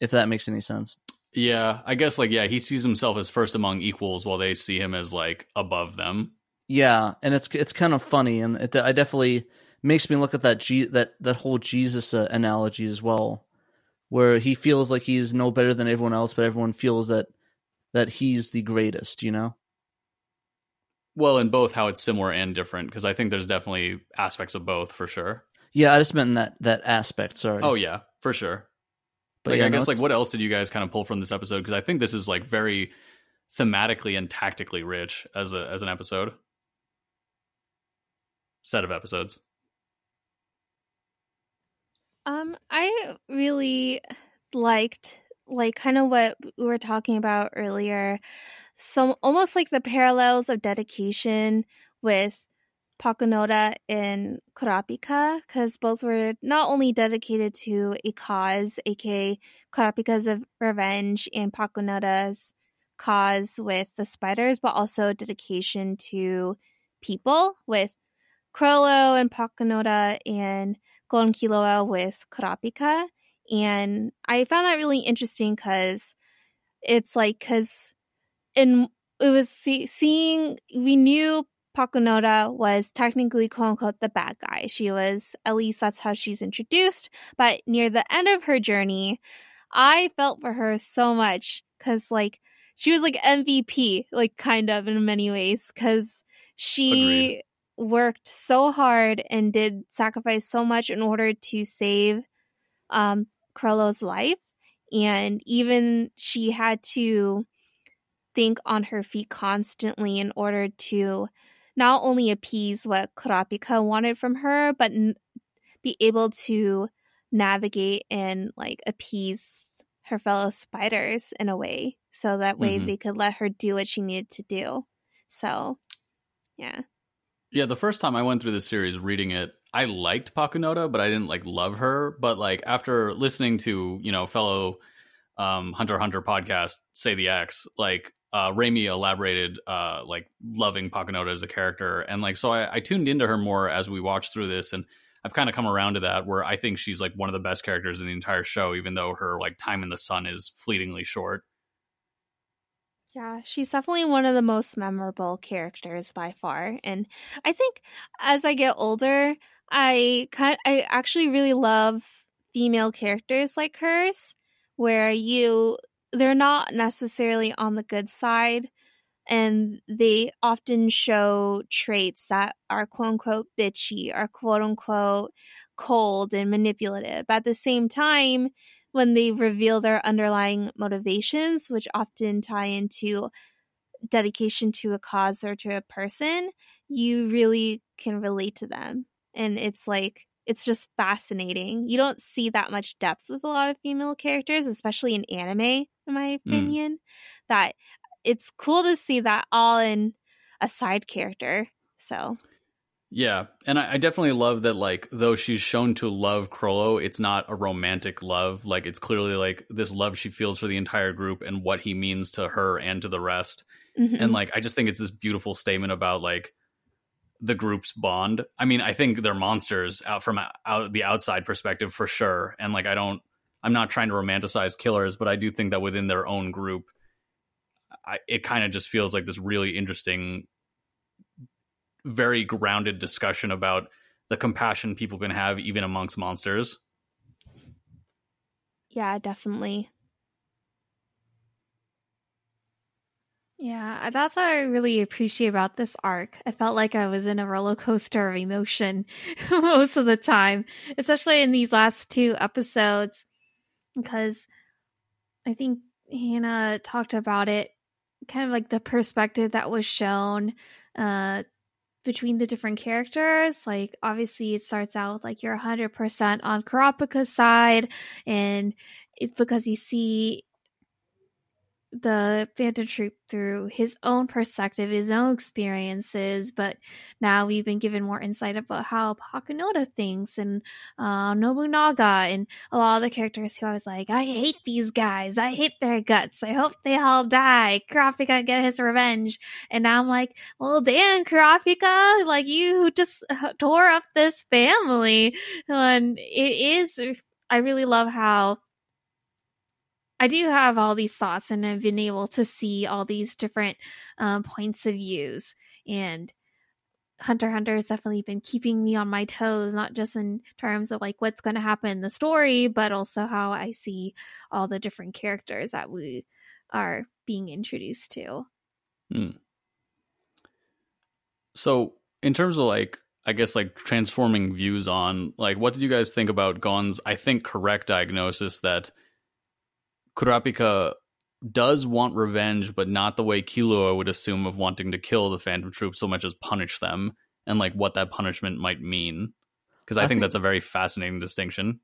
If that makes any sense. Yeah, I guess like yeah, he sees himself as first among equals while they see him as like above them. Yeah, and it's it's kind of funny, and it I definitely makes me look at that G, that that whole Jesus uh, analogy as well, where he feels like he's no better than everyone else, but everyone feels that that he's the greatest. You know. Well, in both how it's similar and different, because I think there's definitely aspects of both for sure. Yeah, I just meant in that that aspect. Sorry. Oh yeah, for sure. But like, yeah, I guess like what else did you guys kind of pull from this episode? Because I think this is like very thematically and tactically rich as a as an episode set of episodes. Um, I really liked like kind of what we were talking about earlier. So almost like the parallels of dedication with Pakunoda and Kurapika, because both were not only dedicated to a cause, aka Kurapika's of revenge and Pakunoda's cause with the spiders, but also dedication to people with Chrollo and Pakunoda and Gon Killua with Kurapika. And I found that really interesting because it's like, because in it was see, seeing, we knew Pakunoda was technically quote unquote the bad guy. She was, at least that's how she's introduced. But near the end of her journey, I felt for her so much because, like, she was like MVP, like, kind of in many ways, because she Agreed. Worked so hard and did sacrifice so much in order to save um, life. And even she had to think on her feet constantly in order to not only appease what Kurapika wanted from her, but n- be able to navigate and like appease her fellow spiders in a way so that way mm-hmm. they could let her do what she needed to do. So, yeah. Yeah, the first time I went through the series reading it, I liked Pakunoda, but I didn't like love her. But like after listening to, you know, fellow um Hunter Hunter podcast, Say the X, like uh, Rami elaborated uh, like loving Pakunoda as a character, and like so I, I tuned into her more as we watched through this, and I've kind of come around to that where I think she's like one of the best characters in the entire show, even though her like time in the sun is fleetingly short. Yeah, she's definitely one of the most memorable characters by far, and I think as I get older, I kind I actually really love female characters like hers, where you they're not necessarily on the good side and they often show traits that are quote unquote bitchy or quote unquote cold and manipulative. But at the same time, when they reveal their underlying motivations, which often tie into dedication to a cause or to a person, you really can relate to them. And it's like it's just fascinating. You don't see that much depth with a lot of female characters, especially in anime, in my mm. opinion. Mm. That it's cool to see that all in a side character. So yeah, and I, I, definitely love that. Like, though she's shown to love Chrollo, it's not a romantic love. Like, it's clearly like this love she feels for the entire group and what he means to her and to the rest. Mm-hmm. And like, I just think it's this beautiful statement about like the group's bond. I mean, I think they're monsters out from out the outside perspective for sure. And like, I don't, I'm not trying to romanticize killers, but I do think that within their own group, I, it kind of just feels like this really interesting, very grounded discussion about the compassion people can have even amongst monsters. Yeah, definitely. Yeah, that's what I really appreciate about this arc. I felt like I was in a roller coaster of emotion most of the time, especially in these last two episodes, because I think Hannah talked about it, kind of like the perspective that was shown uh, between the different characters. Like, obviously, it starts out with like you're 100% on Kurapika's side, and it's because you see the Phantom Troop through his own perspective, his own experiences, but now we've been given more insight about how Pakunoda thinks and uh, Nobunaga and a lot of the characters who I was like, I hate these guys. I hate their guts. I hope they all die. Kurapika get his revenge. And now I'm like, well, damn, Kurapika, like you just tore up this family. And it is, I really love how I do have all these thoughts and I've been able to see all these different um, points of views. And Hunter Hunter has definitely been keeping me on my toes, not just in terms of like what's going to happen in the story, but also how I see all the different characters that we are being introduced to. Hmm. So, in terms of like, I guess like transforming views on like, what did you guys think about Gon's, I think, correct diagnosis that Kurapika does want revenge, but not the way Killua would assume of wanting to kill the Phantom Troop so much as punish them, and like what that punishment might mean. Because I, I think, think that's a very fascinating distinction.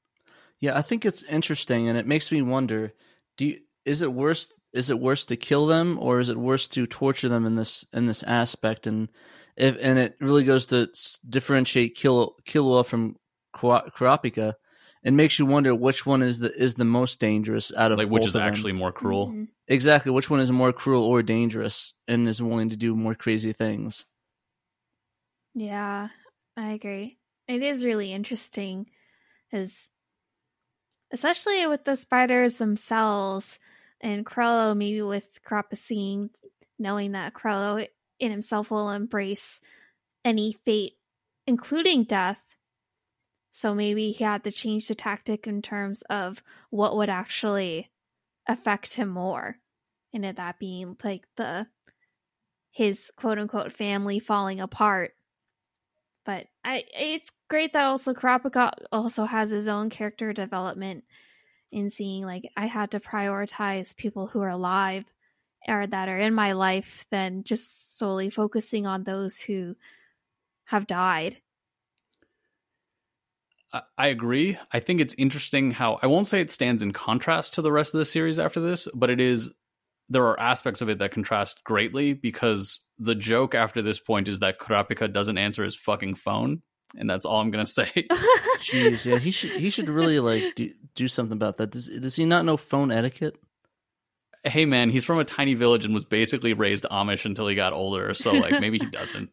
Yeah, I think it's interesting, and it makes me wonder: Do you, is it worse? Is it worse to kill them, or is it worse to torture them in this in this aspect? And if and it really goes to differentiate Kill, Killua from Kurapika it makes you wonder which one is the is the most dangerous out of like which is actually more cruel. Mm-hmm. Exactly, which one is more cruel or dangerous and is willing to do more crazy things. Yeah, I agree. It is really interesting is especially with the spiders themselves and Chrollo maybe with Kurapika knowing that Chrollo in himself will embrace any fate including death so maybe he had to change the tactic in terms of what would actually affect him more. And it that being like the his quote unquote family falling apart. But I it's great that also Kurapika also has his own character development in seeing like I had to prioritize people who are alive or that are in my life than just solely focusing on those who have died I agree. I think it's interesting how I won't say it stands in contrast to the rest of the series after this, but it is there are aspects of it that contrast greatly because the joke after this point is that Kurapika doesn't answer his fucking phone, and that's all I'm gonna say. Jeez, yeah, he should he should really like do, do something about that. Does does he not know phone etiquette? Hey man, he's from a tiny village and was basically raised Amish until he got older, so like maybe he doesn't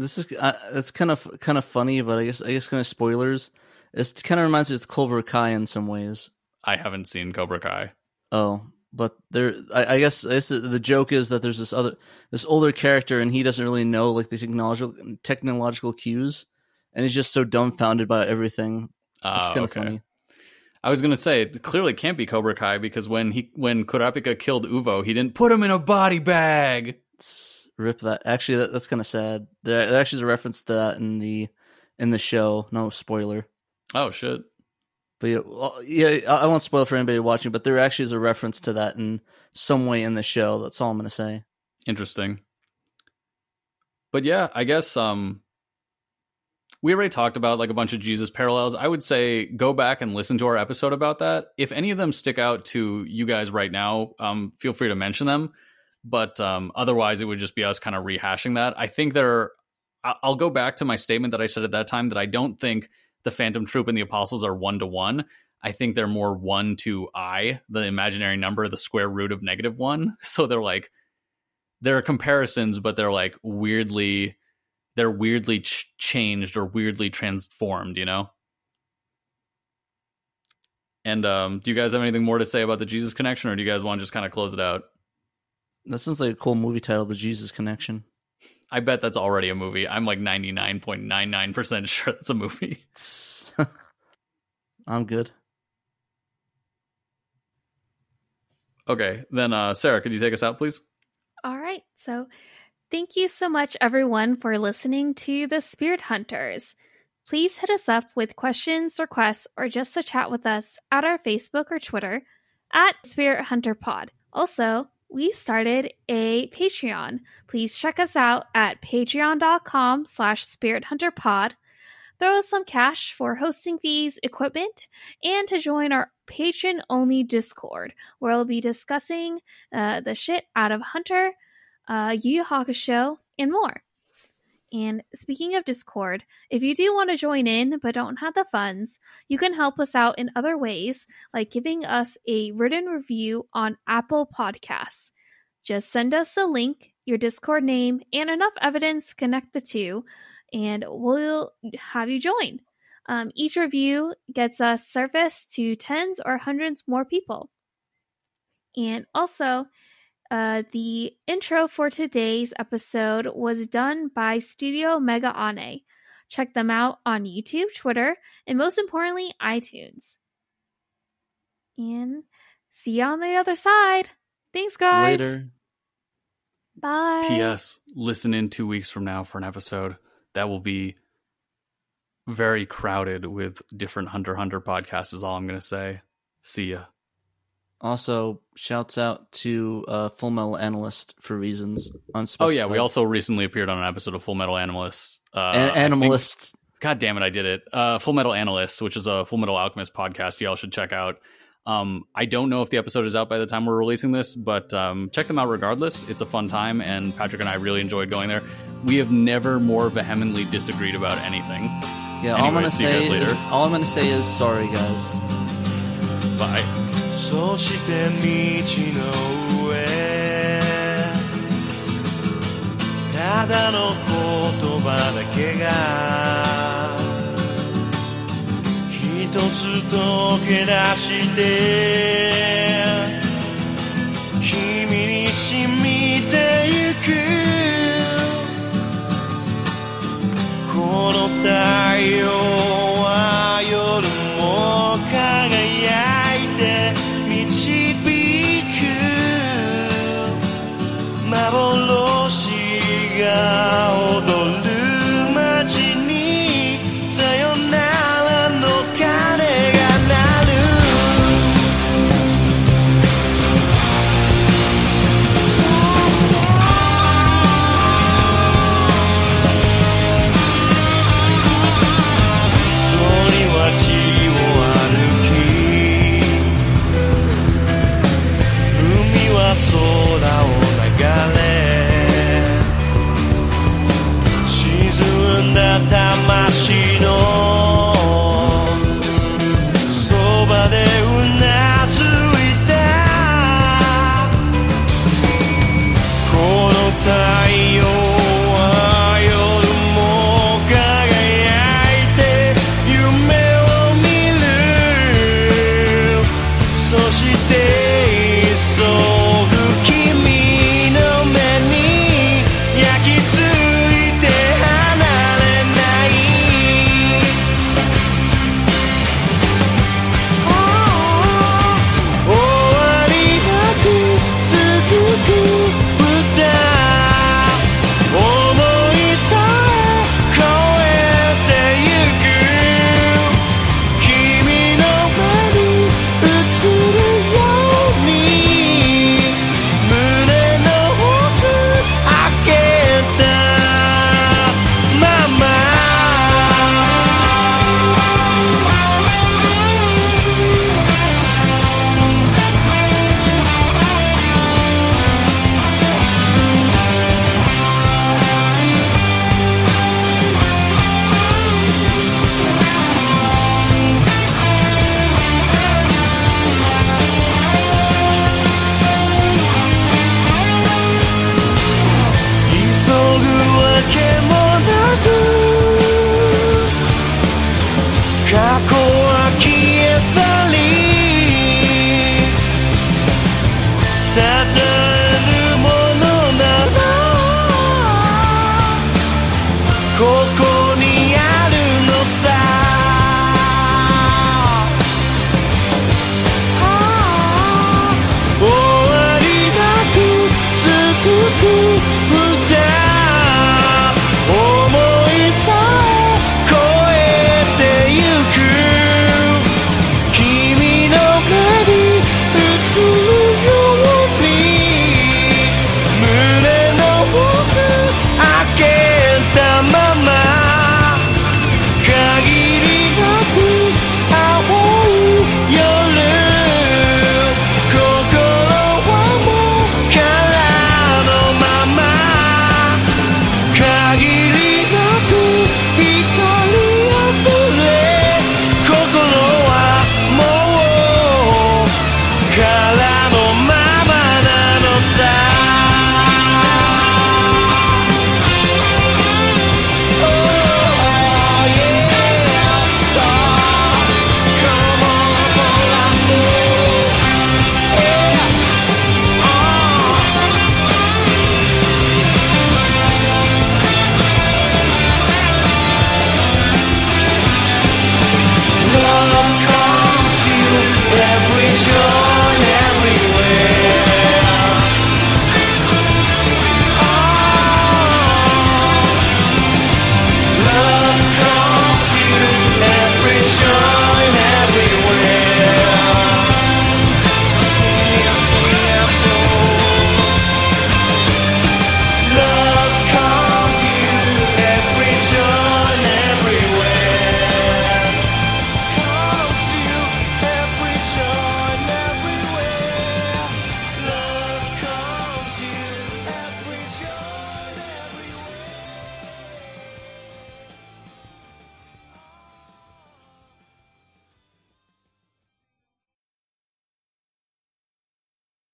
this is uh, it's kind of kind of funny, but I guess I guess kind of spoilers. It kind of reminds me of Cobra Kai in some ways. I haven't seen Cobra Kai. Oh, but there, I, I, guess, I guess the joke is that there's this other, this older character, and he doesn't really know like the technological technological cues, and he's just so dumbfounded by everything. Uh, it's kind of okay. funny. I was gonna say it clearly can't be Cobra Kai because when he when Kurapika killed Uvo, he didn't put him in a body bag. It's, Rip that. Actually, that, that's kind of sad. There, there actually is a reference to that in the in the show. No spoiler. Oh shit. But yeah, well, yeah, I won't spoil for anybody watching, but there actually is a reference to that in some way in the show. That's all I'm going to say. Interesting. But yeah, I guess um we already talked about like a bunch of Jesus parallels. I would say go back and listen to our episode about that. If any of them stick out to you guys right now, um, feel free to mention them but um, otherwise it would just be us kind of rehashing that. I think there. Are, I'll go back to my statement that I said at that time that I don't think the Phantom Troop and the Apostles are one to one. I think they're more one to I, the imaginary number, the square root of negative one. So they're like, they're comparisons, but they're like weirdly, they're weirdly ch- changed or weirdly transformed, you know? And um, do you guys have anything more to say about the Jesus connection, or do you guys want to just kind of close it out? That sounds like a cool movie title, The Jesus Connection. I bet that's already a movie. I'm like 99.99% sure that's a movie. I'm good. Okay, then uh, Sarah, could you take us out, please? All right. So, thank you so much, everyone, for listening to the Spirit Hunters. Please hit us up with questions, requests, or just to chat with us at our Facebook or Twitter at Spirit Hunter Pod. Also, we started a Patreon. Please check us out at patreon.com slash spirithunterpod. Throw us some cash for hosting fees, equipment, and to join our patron only Discord, where we'll be discussing uh, the shit out of Hunter, uh, Yu Yu Hakusho, and more. And speaking of Discord, if you do want to join in but don't have the funds, you can help us out in other ways, like giving us a written review on Apple Podcasts. Just send us a link, your Discord name, and enough evidence to connect the two, and we'll have you join. Um, each review gets us service to tens or hundreds more people. And also, uh, the intro for today's episode was done by Studio Megaane. Check them out on YouTube, Twitter, and most importantly, iTunes. And see you on the other side. Thanks, guys. Later. Bye. P.S. Listen in two weeks from now for an episode that will be very crowded with different Hunter Hunter podcasts. Is all I'm going to say. See ya. Also, shouts out to uh, Full Metal Analyst for reasons Oh yeah, we also recently appeared on an episode of Full Metal Analyst. Uh, An- I think- Animalist. God damn it, I did it. Uh, Full Metal Analyst, which is a Full Metal Alchemist podcast, y'all should check out. Um, I don't know if the episode is out by the time we're releasing this, but um, check them out regardless. It's a fun time, and Patrick and I really enjoyed going there. We have never more vehemently disagreed about anything. Yeah, all I'm gonna say is, all I'm gonna say is sorry, guys. Bye. そして道の上。ただの言葉だけが一つ溶け出して君に染みてゆく。この太